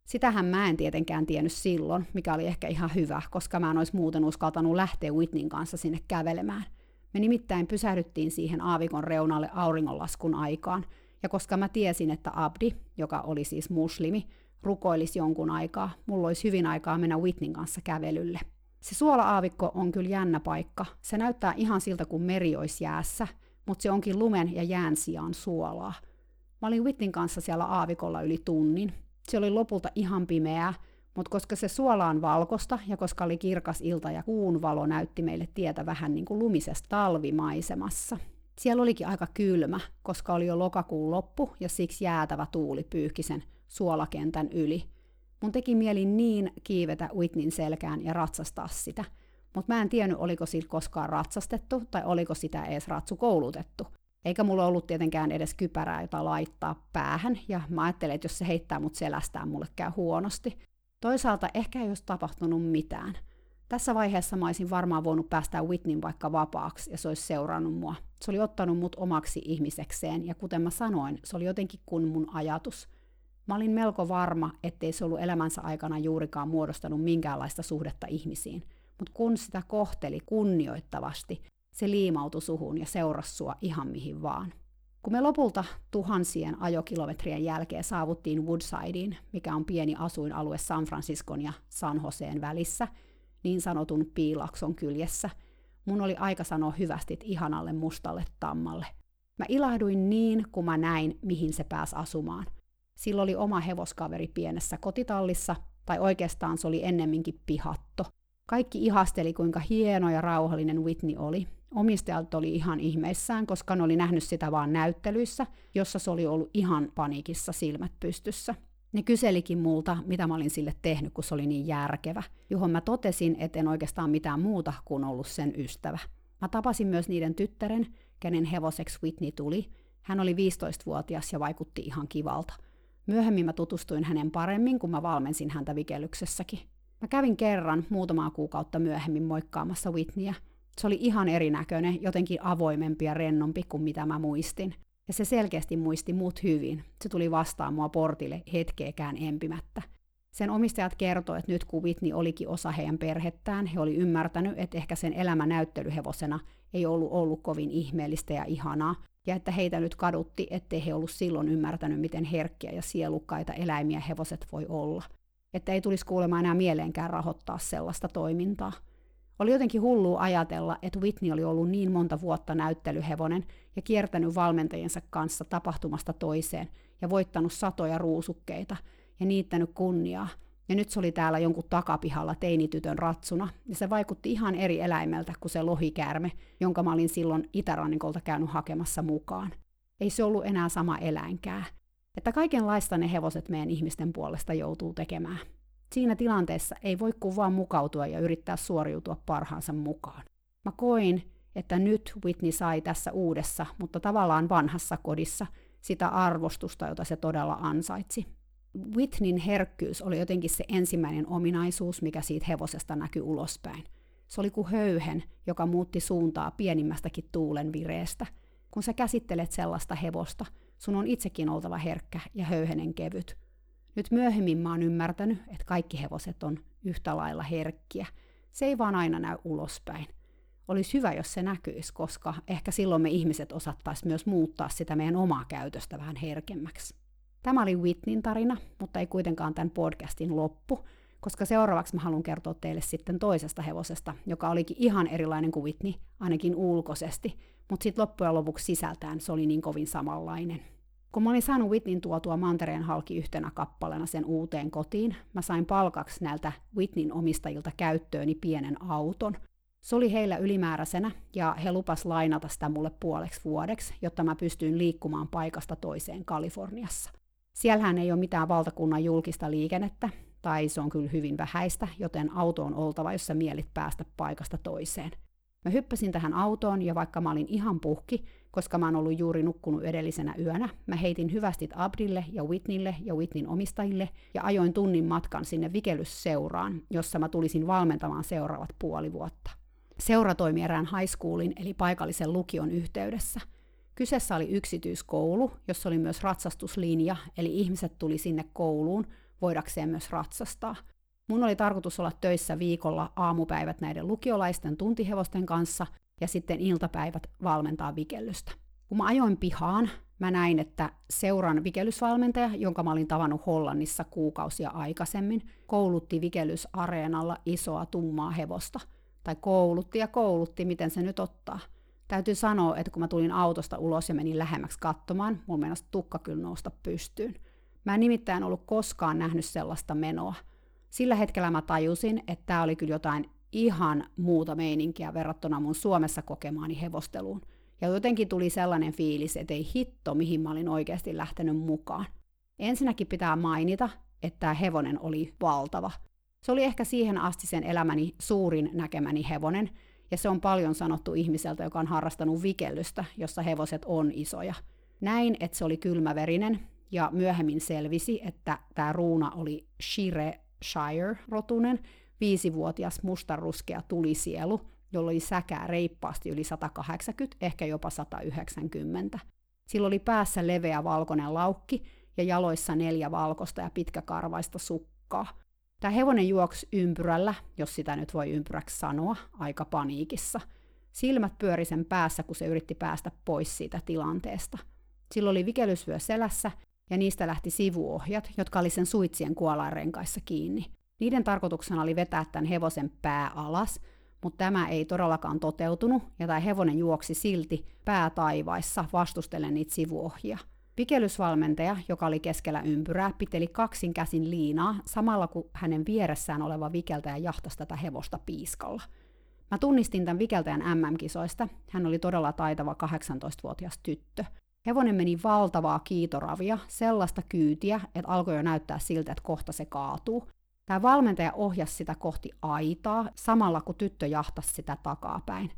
Sitähän mä en tietenkään tiennyt silloin, mikä oli ehkä ihan hyvä, koska mä en olisi muuten uskaltanut lähteä Whitneyn kanssa sinne kävelemään. Me nimittäin pysähdyttiin siihen aavikon reunalle auringonlaskun aikaan, ja koska mä tiesin, että Abdi, joka oli siis muslimi, rukoilisi jonkun aikaa, mulla olisi hyvin aikaa mennä Whitneyn kanssa kävelylle. Se suola-aavikko on kyllä jännä paikka. Se näyttää ihan siltä kuin meri olisi jäässä, mutta se onkin lumen ja jään sijaan suolaa. Mä olin Whitneyn kanssa siellä aavikolla yli tunnin. Se oli lopulta ihan pimeää, mutta koska se suola on valkosta ja koska oli kirkas ilta ja kuun valo näytti meille tietä vähän niin kuin lumisesta talvimaisemassa. Siellä olikin aika kylmä, koska oli jo lokakuun loppu ja siksi jäätävä tuuli pyyhki sen suolakentän yli. Mun teki mieli niin kiivetä Whitneyn selkään ja ratsastaa sitä, mutta mä en tiennyt, oliko sillä koskaan ratsastettu tai oliko sitä edes ratsu koulutettu. Eikä mulla ollut tietenkään edes kypärää, jota laittaa päähän, ja mä ajattelin, että jos se heittää mut selästään, mulle käy huonosti. Toisaalta ehkä ei olisi tapahtunut mitään. Tässä vaiheessa mä olisin varmaan voinut päästä Whitneyn vaikka vapaaksi, ja se olisi seurannut mua. Se oli ottanut mut omaksi ihmisekseen, ja kuten mä sanoin, se oli jotenkin kuin mun ajatus – Mä olin melko varma, ettei se ollut elämänsä aikana juurikaan muodostanut minkäänlaista suhdetta ihmisiin, mutta kun sitä kohteli kunnioittavasti, se liimautui suhun ja seurasi sua ihan mihin vaan. Kun me lopulta tuhansien ajokilometrien jälkeen saavuttiin Woodsideen, mikä on pieni asuinalue San Franciscon ja San Joseen välissä, niin sanotun piilakson kyljessä, mun oli aika sanoa hyvästit ihanalle mustalle tammalle. Mä ilahduin niin, kun mä näin, mihin se pääsi asumaan. Sillä oli oma hevoskaveri pienessä kotitallissa, tai oikeastaan se oli ennemminkin pihatto. Kaikki ihasteli, kuinka hieno ja rauhallinen Whitney oli. Omistajat oli ihan ihmeissään, koska ne oli nähnyt sitä vaan näyttelyissä, jossa se oli ollut ihan paniikissa silmät pystyssä. Ne kyselikin multa, mitä mä olin sille tehnyt, kun se oli niin järkevä, johon mä totesin, että en oikeastaan mitään muuta kuin ollut sen ystävä. Mä tapasin myös niiden tyttären, kenen hevoseksi Whitney tuli. Hän oli 15-vuotias ja vaikutti ihan kivalta. Myöhemmin mä tutustuin hänen paremmin, kun mä valmensin häntä vikellyksessäkin. Mä kävin kerran muutamaa kuukautta myöhemmin moikkaamassa Whitneyä. Se oli ihan erinäköinen, jotenkin avoimempi ja rennompi kuin mitä mä muistin. Ja se selkeästi muisti mut hyvin. Se tuli vastaan mua portille hetkeekään empimättä. Sen omistajat kertoivat, että nyt kun Whitney olikin osa heidän perhettään, he oli ymmärtänyt, että ehkä sen elämä näyttelyhevosena ei ollut ollut kovin ihmeellistä ja ihanaa, ja että heitä nyt kadutti, ettei he ollut silloin ymmärtänyt, miten herkkiä ja sielukkaita eläimiä hevoset voi olla. Että ei tulisi kuulemaan enää mieleenkään rahoittaa sellaista toimintaa. Oli jotenkin hullu ajatella, että Whitney oli ollut niin monta vuotta näyttelyhevonen ja kiertänyt valmentajiensa kanssa tapahtumasta toiseen ja voittanut satoja ruusukkeita ja niittänyt kunniaa – ja nyt se oli täällä jonkun takapihalla teinitytön ratsuna, ja se vaikutti ihan eri eläimeltä kuin se lohikäärme, jonka mä olin silloin itärannikolta käynyt hakemassa mukaan. Ei se ollut enää sama eläinkää. Että kaikenlaista ne hevoset meidän ihmisten puolesta joutuu tekemään. Siinä tilanteessa ei voi kuvaa mukautua ja yrittää suoriutua parhaansa mukaan. Mä koin, että nyt Whitney sai tässä uudessa, mutta tavallaan vanhassa kodissa sitä arvostusta, jota se todella ansaitsi. Whitneyn herkkyys oli jotenkin se ensimmäinen ominaisuus, mikä siitä hevosesta näkyi ulospäin. Se oli kuin höyhen, joka muutti suuntaa pienimmästäkin tuulen vireestä. Kun sä käsittelet sellaista hevosta, sun on itsekin oltava herkkä ja höyhenen kevyt. Nyt myöhemmin mä oon ymmärtänyt, että kaikki hevoset on yhtä lailla herkkiä. Se ei vaan aina näy ulospäin. Olisi hyvä, jos se näkyisi, koska ehkä silloin me ihmiset osattaisiin myös muuttaa sitä meidän omaa käytöstä vähän herkemmäksi. Tämä oli Whitneyn tarina, mutta ei kuitenkaan tämän podcastin loppu, koska seuraavaksi mä haluan kertoa teille sitten toisesta hevosesta, joka olikin ihan erilainen kuin Whitney, ainakin ulkoisesti, mutta sitten loppujen lopuksi sisältään se oli niin kovin samanlainen. Kun mä olin saanut Whitneyn tuotua mantereen halki yhtenä kappaleena sen uuteen kotiin, mä sain palkaksi näiltä Whitneyn omistajilta käyttööni pienen auton. Se oli heillä ylimääräisenä ja he lupas lainata sitä mulle puoleksi vuodeksi, jotta mä pystyin liikkumaan paikasta toiseen Kaliforniassa. Siellähän ei ole mitään valtakunnan julkista liikennettä, tai se on kyllä hyvin vähäistä, joten auto on oltava, jos sä mielit päästä paikasta toiseen. Mä hyppäsin tähän autoon ja vaikka mä olin ihan puhki, koska mä oon ollut juuri nukkunut edellisenä yönä, mä heitin hyvästit Abdille ja Whitneylle ja Whitneyn omistajille ja ajoin tunnin matkan sinne Vikelysseuraan, jossa mä tulisin valmentamaan seuraavat puoli vuotta. Seura toimi erään high schoolin eli paikallisen lukion yhteydessä – Kyseessä oli yksityiskoulu, jossa oli myös ratsastuslinja, eli ihmiset tuli sinne kouluun voidakseen myös ratsastaa. Mun oli tarkoitus olla töissä viikolla aamupäivät näiden lukiolaisten tuntihevosten kanssa ja sitten iltapäivät valmentaa vikellystä. Kun mä ajoin pihaan, mä näin, että seuran vikellysvalmentaja, jonka mä olin tavannut Hollannissa kuukausia aikaisemmin, koulutti vikellysareenalla isoa tummaa hevosta. Tai koulutti ja koulutti, miten se nyt ottaa – Täytyy sanoa, että kun mä tulin autosta ulos ja menin lähemmäksi katsomaan, mulla meinasi tukka kyllä nousta pystyyn. Mä en nimittäin ollut koskaan nähnyt sellaista menoa. Sillä hetkellä mä tajusin, että tämä oli kyllä jotain ihan muuta meininkiä verrattuna mun Suomessa kokemaani hevosteluun. Ja jotenkin tuli sellainen fiilis, että ei hitto, mihin mä olin oikeasti lähtenyt mukaan. Ensinnäkin pitää mainita, että tämä hevonen oli valtava. Se oli ehkä siihen asti sen elämäni suurin näkemäni hevonen, ja se on paljon sanottu ihmiseltä, joka on harrastanut vikellystä, jossa hevoset on isoja. Näin, että se oli kylmäverinen, ja myöhemmin selvisi, että tämä ruuna oli Shire Shire-rotunen, viisivuotias mustaruskea tulisielu, jolla oli säkää reippaasti yli 180, ehkä jopa 190. Sillä oli päässä leveä valkoinen laukki ja jaloissa neljä valkoista ja pitkäkarvaista sukkaa. Tämä hevonen juoksi ympyrällä, jos sitä nyt voi ympyräksi sanoa, aika paniikissa. Silmät pyöri sen päässä, kun se yritti päästä pois siitä tilanteesta. Sillä oli vikelysvyö selässä, ja niistä lähti sivuohjat, jotka oli sen suitsien kuolainrenkaissa kiinni. Niiden tarkoituksena oli vetää tämän hevosen pää alas, mutta tämä ei todellakaan toteutunut, ja tämä hevonen juoksi silti pää taivaissa vastustellen niitä sivuohjia. Vikelysvalmentaja, joka oli keskellä ympyrää, piteli kaksin käsin liinaa, samalla kun hänen vieressään oleva vikeltäjä jahtasi tätä hevosta piiskalla. Mä tunnistin tämän vikeltäjän MM-kisoista. Hän oli todella taitava 18-vuotias tyttö. Hevonen meni valtavaa kiitoravia, sellaista kyytiä, että alkoi jo näyttää siltä, että kohta se kaatuu. Tämä valmentaja ohjasi sitä kohti aitaa, samalla kun tyttö jahtasi sitä takapäin.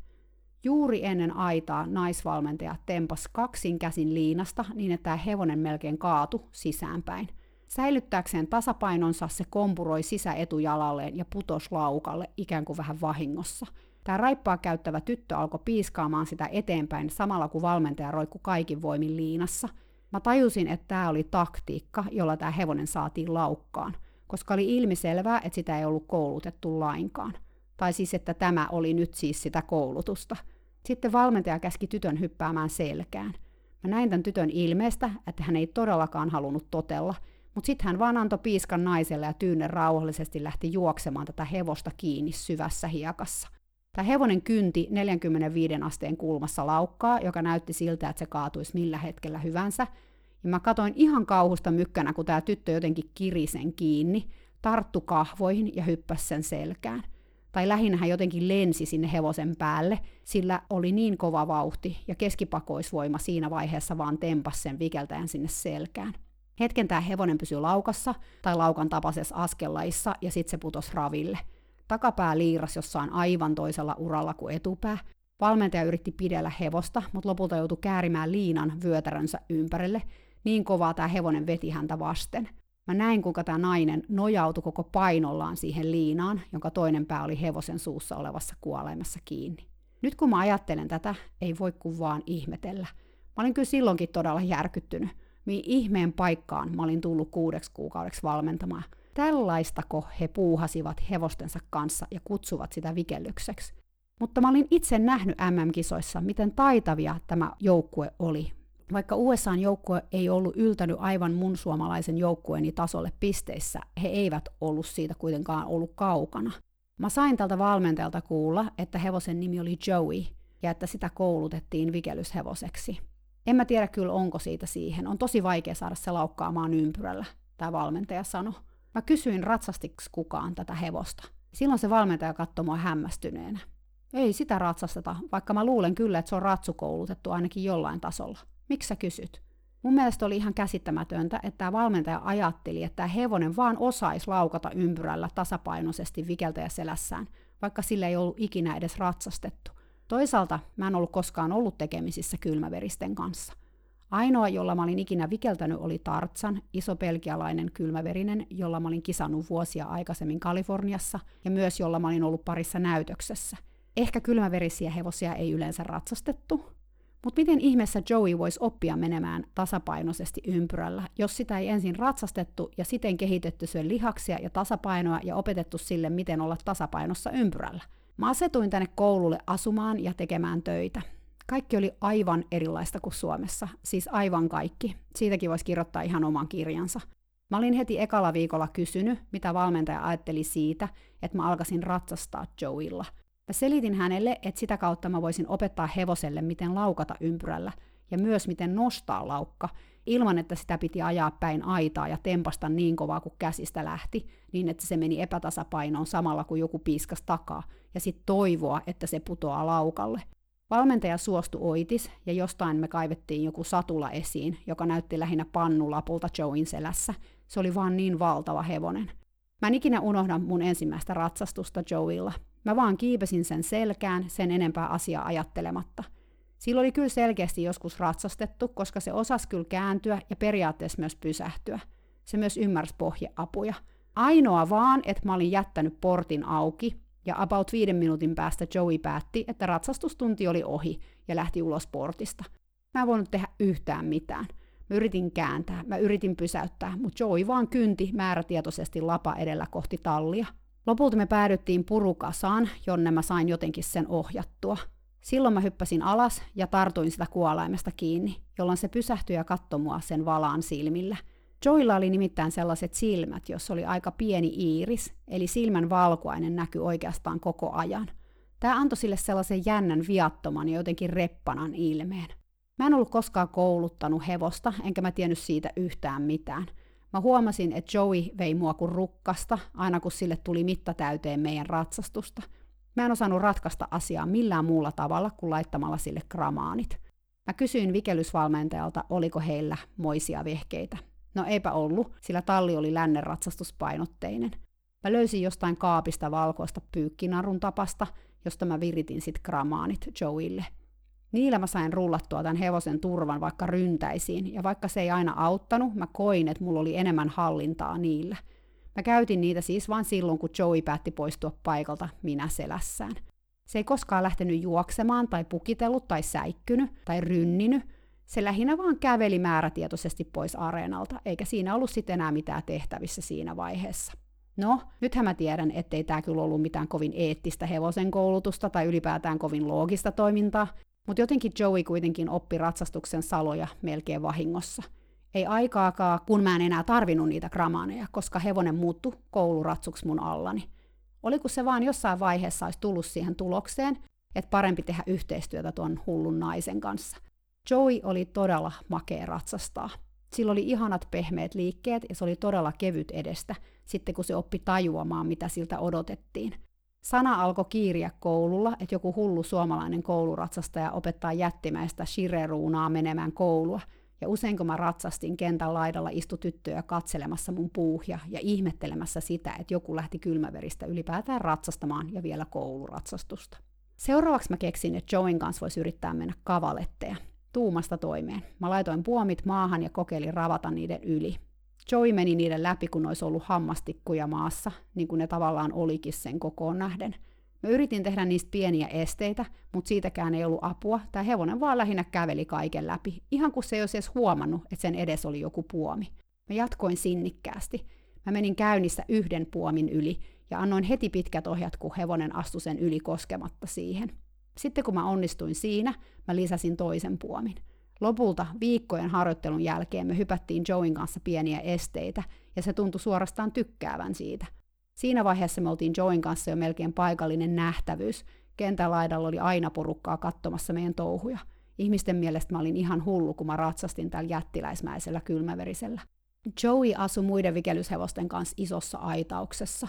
Juuri ennen aitaa naisvalmentaja tempas kaksin käsin liinasta niin, että tämä hevonen melkein kaatu sisäänpäin. Säilyttääkseen tasapainonsa se kompuroi sisäetujalalleen ja putos laukalle ikään kuin vähän vahingossa. Tämä raippaa käyttävä tyttö alkoi piiskaamaan sitä eteenpäin samalla kun valmentaja roikku kaikin voimin liinassa. Mä tajusin, että tämä oli taktiikka, jolla tämä hevonen saatiin laukkaan, koska oli ilmiselvää, että sitä ei ollut koulutettu lainkaan. Tai siis, että tämä oli nyt siis sitä koulutusta. Sitten valmentaja käski tytön hyppäämään selkään. Mä näin tämän tytön ilmeestä, että hän ei todellakaan halunnut totella, mutta sitten hän vaan antoi piiskan naiselle ja tyynen rauhallisesti lähti juoksemaan tätä hevosta kiinni syvässä hiekassa. Tämä hevonen kynti 45 asteen kulmassa laukkaa, joka näytti siltä, että se kaatuisi millä hetkellä hyvänsä. Ja mä katoin ihan kauhusta mykkänä, kun tämä tyttö jotenkin kiri sen kiinni, tarttu kahvoihin ja hyppäsi sen selkään – tai lähinnä hän jotenkin lensi sinne hevosen päälle, sillä oli niin kova vauhti ja keskipakoisvoima siinä vaiheessa vaan tempas sen vikeltäjän sinne selkään. Hetken tämä hevonen pysyi laukassa tai laukan tapaisessa askellaissa ja sitten se putosi raville. Takapää liiras jossain aivan toisella uralla kuin etupää. Valmentaja yritti pidellä hevosta, mutta lopulta joutui käärimään liinan vyötärönsä ympärille. Niin kovaa tämä hevonen veti häntä vasten. Mä näin, kuinka tämä nainen nojautui koko painollaan siihen liinaan, jonka toinen pää oli hevosen suussa olevassa kuolemassa kiinni. Nyt kun mä ajattelen tätä, ei voi kuin vaan ihmetellä. Mä olin kyllä silloinkin todella järkyttynyt, mihin ihmeen paikkaan mä olin tullut kuudeksi kuukaudeksi valmentamaan. Tällaistako he puuhasivat hevostensa kanssa ja kutsuvat sitä vikellykseksi. Mutta mä olin itse nähnyt MM-kisoissa, miten taitavia tämä joukkue oli vaikka USAn joukkue ei ollut yltänyt aivan mun suomalaisen joukkueeni tasolle pisteissä, he eivät ollut siitä kuitenkaan ollut kaukana. Mä sain tältä valmentajalta kuulla, että hevosen nimi oli Joey ja että sitä koulutettiin vikelyshevoseksi. En mä tiedä kyllä onko siitä siihen. On tosi vaikea saada se laukkaamaan ympyrällä, tämä valmentaja sanoi. Mä kysyin ratsastiksi kukaan tätä hevosta. Silloin se valmentaja katsoi mua hämmästyneenä. Ei sitä ratsasteta, vaikka mä luulen kyllä, että se on ratsukoulutettu ainakin jollain tasolla. Miksi sä kysyt? Mun mielestä oli ihan käsittämätöntä, että tämä valmentaja ajatteli, että tämä hevonen vaan osaisi laukata ympyrällä tasapainoisesti vikeltäjä selässään, vaikka sillä ei ollut ikinä edes ratsastettu. Toisaalta mä en ollut koskaan ollut tekemisissä kylmäveristen kanssa. Ainoa, jolla mä olin ikinä vikeltänyt, oli Tartsan, iso pelkialainen kylmäverinen, jolla mä olin kisannut vuosia aikaisemmin Kaliforniassa ja myös jolla mä olin ollut parissa näytöksessä. Ehkä kylmäverisiä hevosia ei yleensä ratsastettu, mutta miten ihmeessä Joey voisi oppia menemään tasapainoisesti ympyrällä, jos sitä ei ensin ratsastettu ja siten kehitetty sen lihaksia ja tasapainoa ja opetettu sille, miten olla tasapainossa ympyrällä? Mä asetuin tänne koululle asumaan ja tekemään töitä. Kaikki oli aivan erilaista kuin Suomessa, siis aivan kaikki. Siitäkin voisi kirjoittaa ihan oman kirjansa. Mä olin heti ekalla viikolla kysynyt, mitä valmentaja ajatteli siitä, että mä alkaisin ratsastaa Joeylla – Mä selitin hänelle, että sitä kautta mä voisin opettaa hevoselle, miten laukata ympyrällä ja myös miten nostaa laukka, ilman että sitä piti ajaa päin aitaa ja tempasta niin kovaa kuin käsistä lähti, niin että se meni epätasapainoon samalla kuin joku piiskas takaa, ja sitten toivoa, että se putoaa laukalle. Valmentaja suostui oitis, ja jostain me kaivettiin joku satula esiin, joka näytti lähinnä pannulapulta Joein selässä. Se oli vaan niin valtava hevonen. Mä en ikinä unohda mun ensimmäistä ratsastusta Joeilla. Mä vaan kiipesin sen selkään sen enempää asiaa ajattelematta. Silloin oli kyllä selkeästi joskus ratsastettu, koska se osasi kyllä kääntyä ja periaatteessa myös pysähtyä. Se myös ymmärsi pohjeapuja. Ainoa vaan, että mä olin jättänyt portin auki, ja about viiden minuutin päästä Joey päätti, että ratsastustunti oli ohi ja lähti ulos portista. Mä en voinut tehdä yhtään mitään. Mä yritin kääntää, mä yritin pysäyttää, mutta Joey vaan kynti määrätietoisesti lapa edellä kohti tallia. Lopulta me päädyttiin purukasaan, jonne mä sain jotenkin sen ohjattua. Silloin mä hyppäsin alas ja tartuin sitä kuolaimesta kiinni, jolloin se pysähtyi ja katsoi mua sen valaan silmillä. Joilla oli nimittäin sellaiset silmät, jos oli aika pieni iiris, eli silmän valkuainen näkyi oikeastaan koko ajan. Tämä antoi sille sellaisen jännän viattoman ja jotenkin reppanan ilmeen. Mä en ollut koskaan kouluttanut hevosta, enkä mä tiennyt siitä yhtään mitään – Mä huomasin, että Joey vei mua kuin rukkasta, aina kun sille tuli mitta täyteen meidän ratsastusta. Mä en osannut ratkaista asiaa millään muulla tavalla kuin laittamalla sille gramaanit. Mä kysyin vikelysvalmentajalta, oliko heillä moisia vehkeitä. No eipä ollut, sillä talli oli lännen ratsastuspainotteinen. Mä löysin jostain kaapista valkoista pyykkinarun tapasta, josta mä viritin sit gramaanit Joeylle – Niillä mä sain rullattua tämän hevosen turvan vaikka ryntäisiin, ja vaikka se ei aina auttanut, mä koin, että mulla oli enemmän hallintaa niillä. Mä käytin niitä siis vain silloin, kun Joey päätti poistua paikalta minä selässään. Se ei koskaan lähtenyt juoksemaan tai pukitellut tai säikkynyt tai rynninyt. Se lähinnä vaan käveli määrätietoisesti pois areenalta, eikä siinä ollut sitten enää mitään tehtävissä siinä vaiheessa. No, nythän mä tiedän, ettei tämä kyllä ollut mitään kovin eettistä hevosen koulutusta tai ylipäätään kovin loogista toimintaa, mutta jotenkin Joey kuitenkin oppi ratsastuksen saloja melkein vahingossa. Ei aikaakaan, kun mä en enää tarvinnut niitä gramaaneja, koska hevonen muuttui kouluratsuksi mun allani. Oliko se vaan jossain vaiheessa olisi tullut siihen tulokseen, että parempi tehdä yhteistyötä tuon hullun naisen kanssa. Joey oli todella makea ratsastaa. Sillä oli ihanat pehmeät liikkeet ja se oli todella kevyt edestä, sitten kun se oppi tajuamaan, mitä siltä odotettiin. Sana alkoi kiiriä koululla, että joku hullu suomalainen kouluratsastaja opettaa jättimäistä shireruunaa menemään koulua, ja usein kun mä ratsastin kentän laidalla istu tyttöjä katselemassa mun puuhia ja ihmettelemässä sitä, että joku lähti kylmäveristä ylipäätään ratsastamaan ja vielä kouluratsastusta. Seuraavaksi mä keksin, että Join kanssa voisi yrittää mennä kavaletteja. Tuumasta toimeen. Mä laitoin puomit maahan ja kokeilin ravata niiden yli. Joey meni niiden läpi, kun olisi ollut hammastikkuja maassa, niin kuin ne tavallaan olikin sen kokoon nähden. Mä yritin tehdä niistä pieniä esteitä, mutta siitäkään ei ollut apua. Tämä hevonen vaan lähinnä käveli kaiken läpi, ihan kuin se ei olisi edes huomannut, että sen edes oli joku puomi. Mä jatkoin sinnikkäästi. Mä menin käynnissä yhden puomin yli ja annoin heti pitkät ohjat, kun hevonen astui sen yli koskematta siihen. Sitten kun mä onnistuin siinä, mä lisäsin toisen puomin. Lopulta viikkojen harjoittelun jälkeen me hypättiin Join kanssa pieniä esteitä, ja se tuntui suorastaan tykkäävän siitä. Siinä vaiheessa me oltiin Join kanssa jo melkein paikallinen nähtävyys. Kentän laidalla oli aina porukkaa katsomassa meidän touhuja. Ihmisten mielestä mä olin ihan hullu, kun mä ratsastin tällä jättiläismäisellä kylmäverisellä. Joey asui muiden vikelyshevosten kanssa isossa aitauksessa.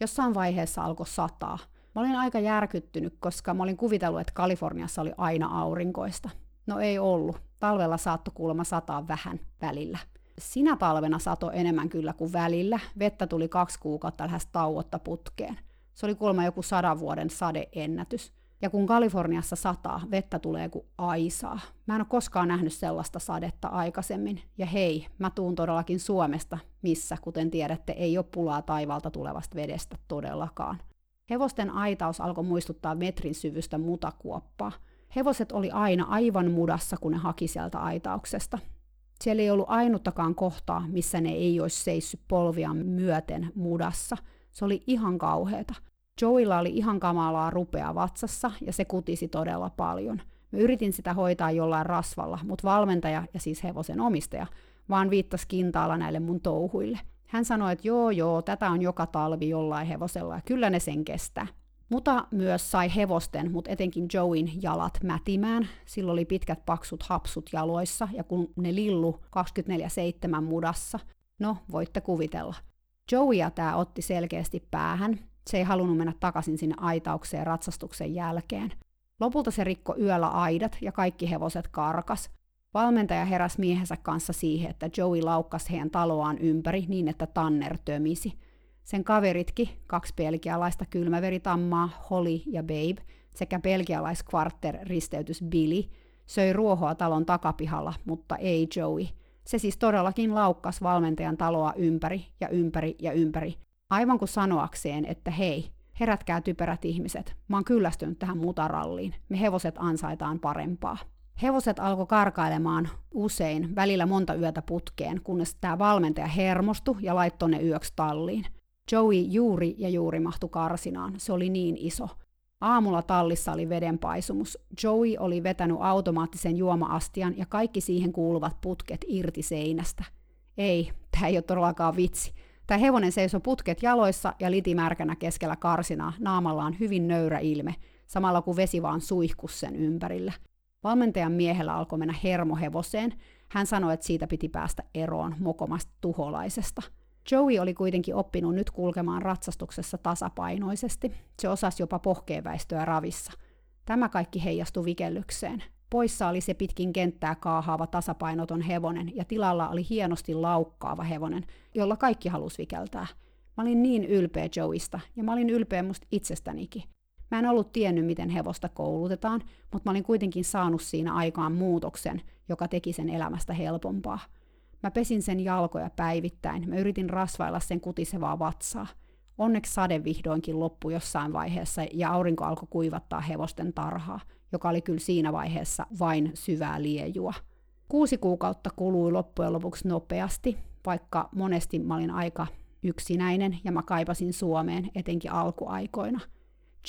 Jossain vaiheessa alkoi sataa. Mä olin aika järkyttynyt, koska mä olin kuvitellut, että Kaliforniassa oli aina aurinkoista. No ei ollut. Talvella saattoi kuulemma sataa vähän välillä. Sinä talvena sato enemmän kyllä kuin välillä. Vettä tuli kaksi kuukautta lähes tauotta putkeen. Se oli kuulemma joku sadan vuoden sadeennätys. Ja kun Kaliforniassa sataa, vettä tulee kuin aisaa. Mä en ole koskaan nähnyt sellaista sadetta aikaisemmin. Ja hei, mä tuun todellakin Suomesta, missä, kuten tiedätte, ei ole pulaa taivaalta tulevasta vedestä todellakaan. Hevosten aitaus alkoi muistuttaa metrin syvystä mutakuoppaa. Hevoset oli aina aivan mudassa, kun ne haki sieltä aitauksesta. Siellä ei ollut ainuttakaan kohtaa, missä ne ei olisi seissyt polviaan myöten mudassa. Se oli ihan kauheata. Joeilla oli ihan kamalaa rupea vatsassa ja se kutisi todella paljon. Mä yritin sitä hoitaa jollain rasvalla, mutta valmentaja ja siis hevosen omistaja vaan viittasi kintaalla näille mun touhuille. Hän sanoi, että joo joo, tätä on joka talvi jollain hevosella ja kyllä ne sen kestää. Muta myös sai hevosten, mutta etenkin Joein jalat mätimään. Sillä oli pitkät paksut hapsut jaloissa, ja kun ne lillu 24-7 mudassa, no voitte kuvitella. Joeya tämä otti selkeästi päähän. Se ei halunnut mennä takaisin sinne aitaukseen ratsastuksen jälkeen. Lopulta se rikko yöllä aidat ja kaikki hevoset karkas. Valmentaja heräsi miehensä kanssa siihen, että Joey laukkasi heidän taloaan ympäri niin, että Tanner tömisi – sen kaveritkin, kaksi belgialaista kylmäveritammaa, Holly ja Babe, sekä belgialaiskvarter risteytys Billy, söi ruohoa talon takapihalla, mutta ei Joey. Se siis todellakin laukkas valmentajan taloa ympäri ja ympäri ja ympäri, aivan kuin sanoakseen, että hei, herätkää typerät ihmiset, mä oon kyllästynyt tähän mutaralliin, me hevoset ansaitaan parempaa. Hevoset alkoi karkailemaan usein, välillä monta yötä putkeen, kunnes tämä valmentaja hermostui ja laittoi ne yöksi talliin. Joey juuri ja juuri mahtui karsinaan, se oli niin iso. Aamulla tallissa oli vedenpaisumus. Joey oli vetänyt automaattisen juomaastian ja kaikki siihen kuuluvat putket irti seinästä. Ei, tämä ei ole todellakaan vitsi. Tämä hevonen seisoi putket jaloissa ja litimärkänä keskellä karsinaa, naamallaan hyvin nöyrä ilme, samalla kun vesi vaan suihkus sen ympärillä. Valmentajan miehellä alkoi mennä hermo hevoseen. Hän sanoi, että siitä piti päästä eroon mokomasta tuholaisesta – Joey oli kuitenkin oppinut nyt kulkemaan ratsastuksessa tasapainoisesti. Se osasi jopa pohkeeväistöä ravissa. Tämä kaikki heijastui vikellykseen. Poissa oli se pitkin kenttää kaahaava tasapainoton hevonen ja tilalla oli hienosti laukkaava hevonen, jolla kaikki halusi vikeltää. Mä olin niin ylpeä Joeista ja mä olin ylpeä musta itsestänikin. Mä en ollut tiennyt, miten hevosta koulutetaan, mutta mä olin kuitenkin saanut siinä aikaan muutoksen, joka teki sen elämästä helpompaa. Mä pesin sen jalkoja päivittäin. Mä yritin rasvailla sen kutisevaa vatsaa. Onneksi sade vihdoinkin loppui jossain vaiheessa ja aurinko alkoi kuivattaa hevosten tarhaa, joka oli kyllä siinä vaiheessa vain syvää liejua. Kuusi kuukautta kului loppujen lopuksi nopeasti, vaikka monesti mä olin aika yksinäinen ja mä kaipasin Suomeen, etenkin alkuaikoina.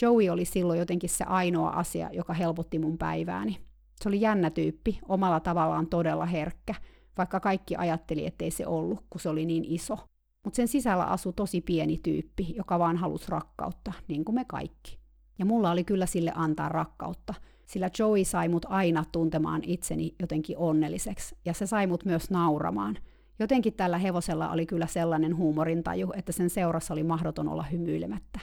Joey oli silloin jotenkin se ainoa asia, joka helpotti mun päivääni. Se oli jännä tyyppi, omalla tavallaan todella herkkä – vaikka kaikki ajatteli, ettei se ollut, kun se oli niin iso. Mutta sen sisällä asui tosi pieni tyyppi, joka vaan halusi rakkautta, niin kuin me kaikki. Ja mulla oli kyllä sille antaa rakkautta, sillä Joey sai mut aina tuntemaan itseni jotenkin onnelliseksi, ja se sai mut myös nauramaan. Jotenkin tällä hevosella oli kyllä sellainen huumorintaju, että sen seurassa oli mahdoton olla hymyilemättä.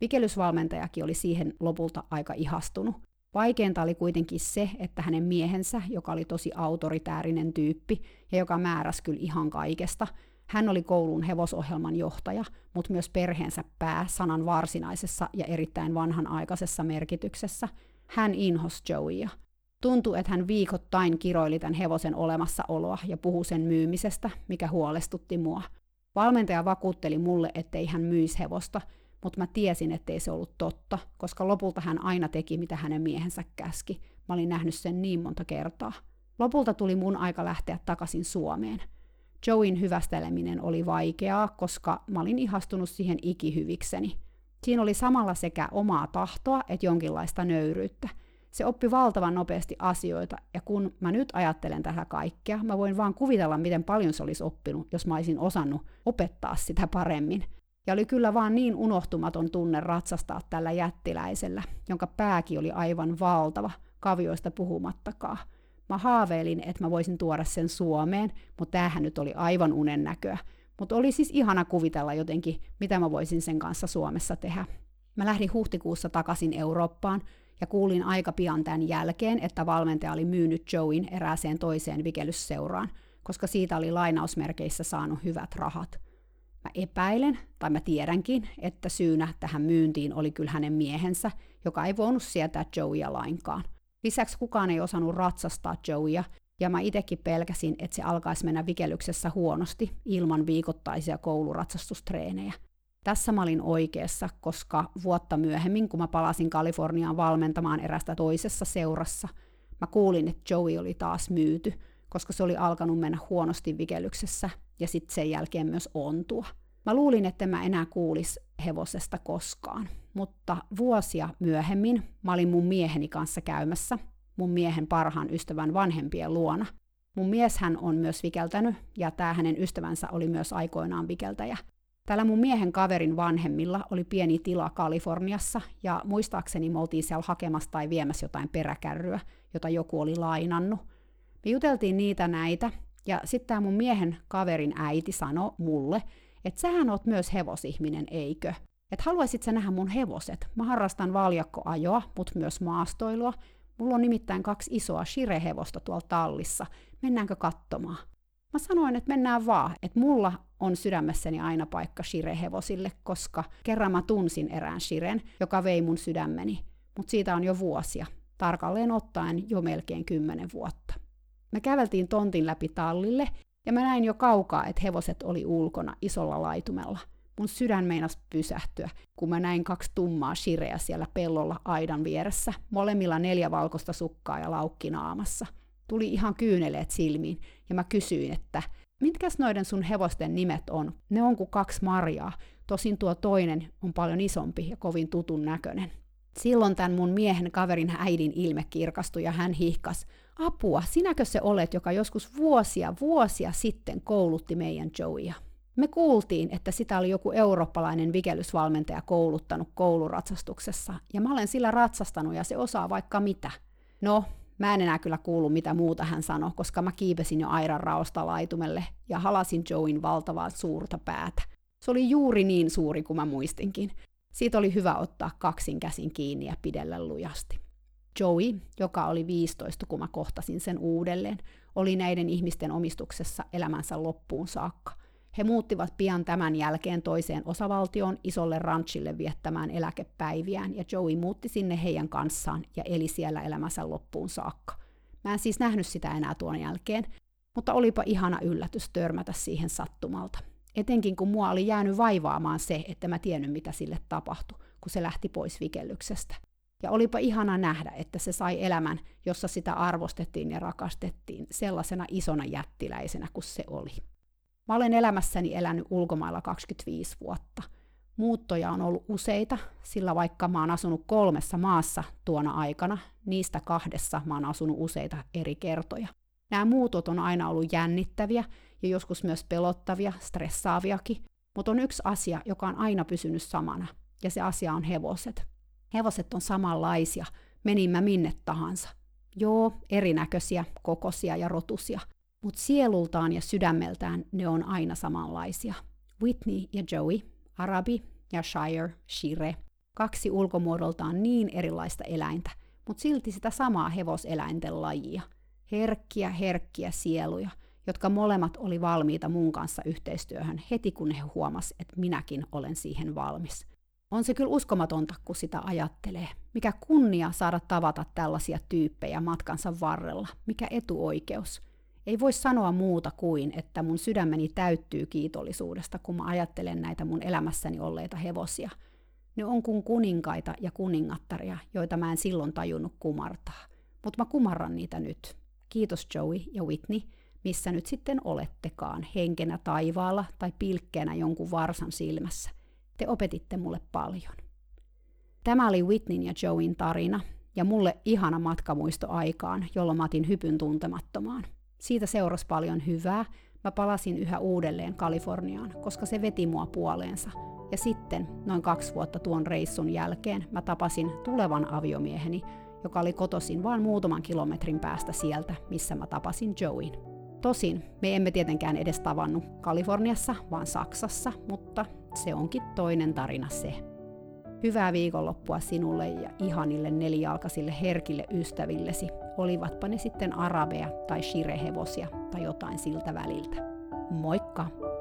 Vikelysvalmentajakin oli siihen lopulta aika ihastunut. Vaikeinta oli kuitenkin se, että hänen miehensä, joka oli tosi autoritäärinen tyyppi ja joka määräsi kyllä ihan kaikesta, hän oli koulun hevosohjelman johtaja, mutta myös perheensä pää sanan varsinaisessa ja erittäin vanhanaikaisessa merkityksessä. Hän inhos Joeya. Tuntui, että hän viikoittain kiroili tämän hevosen olemassaoloa ja puhui sen myymisestä, mikä huolestutti mua. Valmentaja vakuutteli mulle, ettei hän myisi hevosta, mutta mä tiesin, ettei se ollut totta, koska lopulta hän aina teki, mitä hänen miehensä käski. Mä olin nähnyt sen niin monta kertaa. Lopulta tuli mun aika lähteä takaisin Suomeen. Joein hyvästeleminen oli vaikeaa, koska mä olin ihastunut siihen ikihyvikseni. Siinä oli samalla sekä omaa tahtoa että jonkinlaista nöyryyttä. Se oppi valtavan nopeasti asioita, ja kun mä nyt ajattelen tätä kaikkea, mä voin vaan kuvitella, miten paljon se olisi oppinut, jos mä olisin osannut opettaa sitä paremmin. Ja oli kyllä vaan niin unohtumaton tunne ratsastaa tällä jättiläisellä, jonka pääkin oli aivan valtava, kavioista puhumattakaan. Mä haaveilin, että mä voisin tuoda sen Suomeen, mutta tämähän nyt oli aivan unen näköä. Mutta oli siis ihana kuvitella jotenkin, mitä mä voisin sen kanssa Suomessa tehdä. Mä lähdin huhtikuussa takaisin Eurooppaan, ja kuulin aika pian tämän jälkeen, että valmentaja oli myynyt Joein erääseen toiseen vikelysseuraan, koska siitä oli lainausmerkeissä saanut hyvät rahat. Mä epäilen, tai mä tiedänkin, että syynä tähän myyntiin oli kyllä hänen miehensä, joka ei voinut sietää Joeya lainkaan. Lisäksi kukaan ei osannut ratsastaa Joeya, ja mä itekin pelkäsin, että se alkaisi mennä vikelyksessä huonosti ilman viikoittaisia kouluratsastustreenejä. Tässä mä olin oikeassa, koska vuotta myöhemmin, kun mä palasin Kaliforniaan valmentamaan erästä toisessa seurassa, mä kuulin, että Joey oli taas myyty, koska se oli alkanut mennä huonosti vikelyksessä ja sitten sen jälkeen myös ontua. Mä luulin, että mä enää kuulis hevosesta koskaan, mutta vuosia myöhemmin mä olin mun mieheni kanssa käymässä, mun miehen parhaan ystävän vanhempien luona. Mun mies hän on myös vikeltänyt, ja tämä hänen ystävänsä oli myös aikoinaan vikeltäjä. Tällä mun miehen kaverin vanhemmilla oli pieni tila Kaliforniassa, ja muistaakseni me oltiin siellä hakemassa tai viemässä jotain peräkärryä, jota joku oli lainannut. Me juteltiin niitä näitä, ja sitten tämä mun miehen kaverin äiti sanoi mulle, että sähän oot myös hevosihminen, eikö? Että haluaisit sä nähdä mun hevoset? Mä harrastan valjakkoajoa, mutta myös maastoilua. Mulla on nimittäin kaksi isoa shirehevosta tuolla tallissa. Mennäänkö katsomaan? Mä sanoin, että mennään vaan, että mulla on sydämessäni aina paikka shirehevosille, koska kerran mä tunsin erään shiren, joka vei mun sydämeni, mutta siitä on jo vuosia, tarkalleen ottaen jo melkein kymmenen vuotta. Me käveltiin tontin läpi tallille, ja mä näin jo kaukaa, että hevoset oli ulkona isolla laitumella. Mun sydän meinasi pysähtyä, kun mä näin kaksi tummaa shireä siellä pellolla aidan vieressä, molemmilla neljä valkoista sukkaa ja laukki naamassa – tuli ihan kyyneleet silmiin, ja mä kysyin, että mitkäs noiden sun hevosten nimet on? Ne on kuin kaksi marjaa, tosin tuo toinen on paljon isompi ja kovin tutun näköinen. Silloin tämän mun miehen kaverin äidin ilme kirkastui ja hän hihkas, apua, sinäkö se olet, joka joskus vuosia, vuosia sitten koulutti meidän Joeya? Me kuultiin, että sitä oli joku eurooppalainen vikelysvalmentaja kouluttanut kouluratsastuksessa, ja mä olen sillä ratsastanut ja se osaa vaikka mitä. No, Mä en enää kyllä kuulu, mitä muuta hän sanoi, koska mä kiipesin jo airan raosta laitumelle ja halasin Joein valtavaa suurta päätä. Se oli juuri niin suuri kuin mä muistinkin. Siitä oli hyvä ottaa kaksin käsin kiinni ja pidellä lujasti. Joey, joka oli 15, kun mä kohtasin sen uudelleen, oli näiden ihmisten omistuksessa elämänsä loppuun saakka. He muuttivat pian tämän jälkeen toiseen osavaltioon isolle ranchille viettämään eläkepäiviään, ja Joey muutti sinne heidän kanssaan ja eli siellä elämänsä loppuun saakka. Mä en siis nähnyt sitä enää tuon jälkeen, mutta olipa ihana yllätys törmätä siihen sattumalta. Etenkin kun mua oli jäänyt vaivaamaan se, että mä tiennyt mitä sille tapahtui, kun se lähti pois vikellyksestä. Ja olipa ihana nähdä, että se sai elämän, jossa sitä arvostettiin ja rakastettiin sellaisena isona jättiläisenä kuin se oli. Mä olen elämässäni elänyt ulkomailla 25 vuotta. Muuttoja on ollut useita, sillä vaikka mä oon asunut kolmessa maassa tuona aikana, niistä kahdessa mä oon asunut useita eri kertoja. Nämä muutot on aina ollut jännittäviä ja joskus myös pelottavia, stressaaviakin, mutta on yksi asia, joka on aina pysynyt samana, ja se asia on hevoset. Hevoset on samanlaisia, menin mä minne tahansa. Joo, erinäköisiä, kokosia ja rotusia – mutta sielultaan ja sydämeltään ne on aina samanlaisia. Whitney ja Joey, Arabi ja Shire, Shire. Kaksi ulkomuodoltaan niin erilaista eläintä, mutta silti sitä samaa hevoseläinten lajia. Herkkiä, herkkiä sieluja, jotka molemmat oli valmiita mun kanssa yhteistyöhön heti kun he huomas, että minäkin olen siihen valmis. On se kyllä uskomatonta, kun sitä ajattelee. Mikä kunnia saada tavata tällaisia tyyppejä matkansa varrella. Mikä etuoikeus. Ei voi sanoa muuta kuin, että mun sydämeni täyttyy kiitollisuudesta, kun mä ajattelen näitä mun elämässäni olleita hevosia. Ne on kuin kuninkaita ja kuningattaria, joita mä en silloin tajunnut kumartaa. Mutta mä kumarran niitä nyt. Kiitos Joey ja Whitney, missä nyt sitten olettekaan, henkenä taivaalla tai pilkkeenä jonkun varsan silmässä. Te opetitte mulle paljon. Tämä oli Whitneyn ja Joeyn tarina, ja mulle ihana matkamuisto aikaan, jolloin mä otin hypyn tuntemattomaan. Siitä seurasi paljon hyvää. Mä palasin yhä uudelleen Kaliforniaan, koska se veti mua puoleensa. Ja sitten, noin kaksi vuotta tuon reissun jälkeen, mä tapasin tulevan aviomieheni, joka oli kotosin vain muutaman kilometrin päästä sieltä, missä mä tapasin Joeyn. Tosin me emme tietenkään edes tavannut Kaliforniassa, vaan Saksassa, mutta se onkin toinen tarina se. Hyvää viikonloppua sinulle ja ihanille nelijalkaisille herkille ystävillesi, olivatpa ne sitten arabeja tai shirehevosia tai jotain siltä väliltä. Moikka!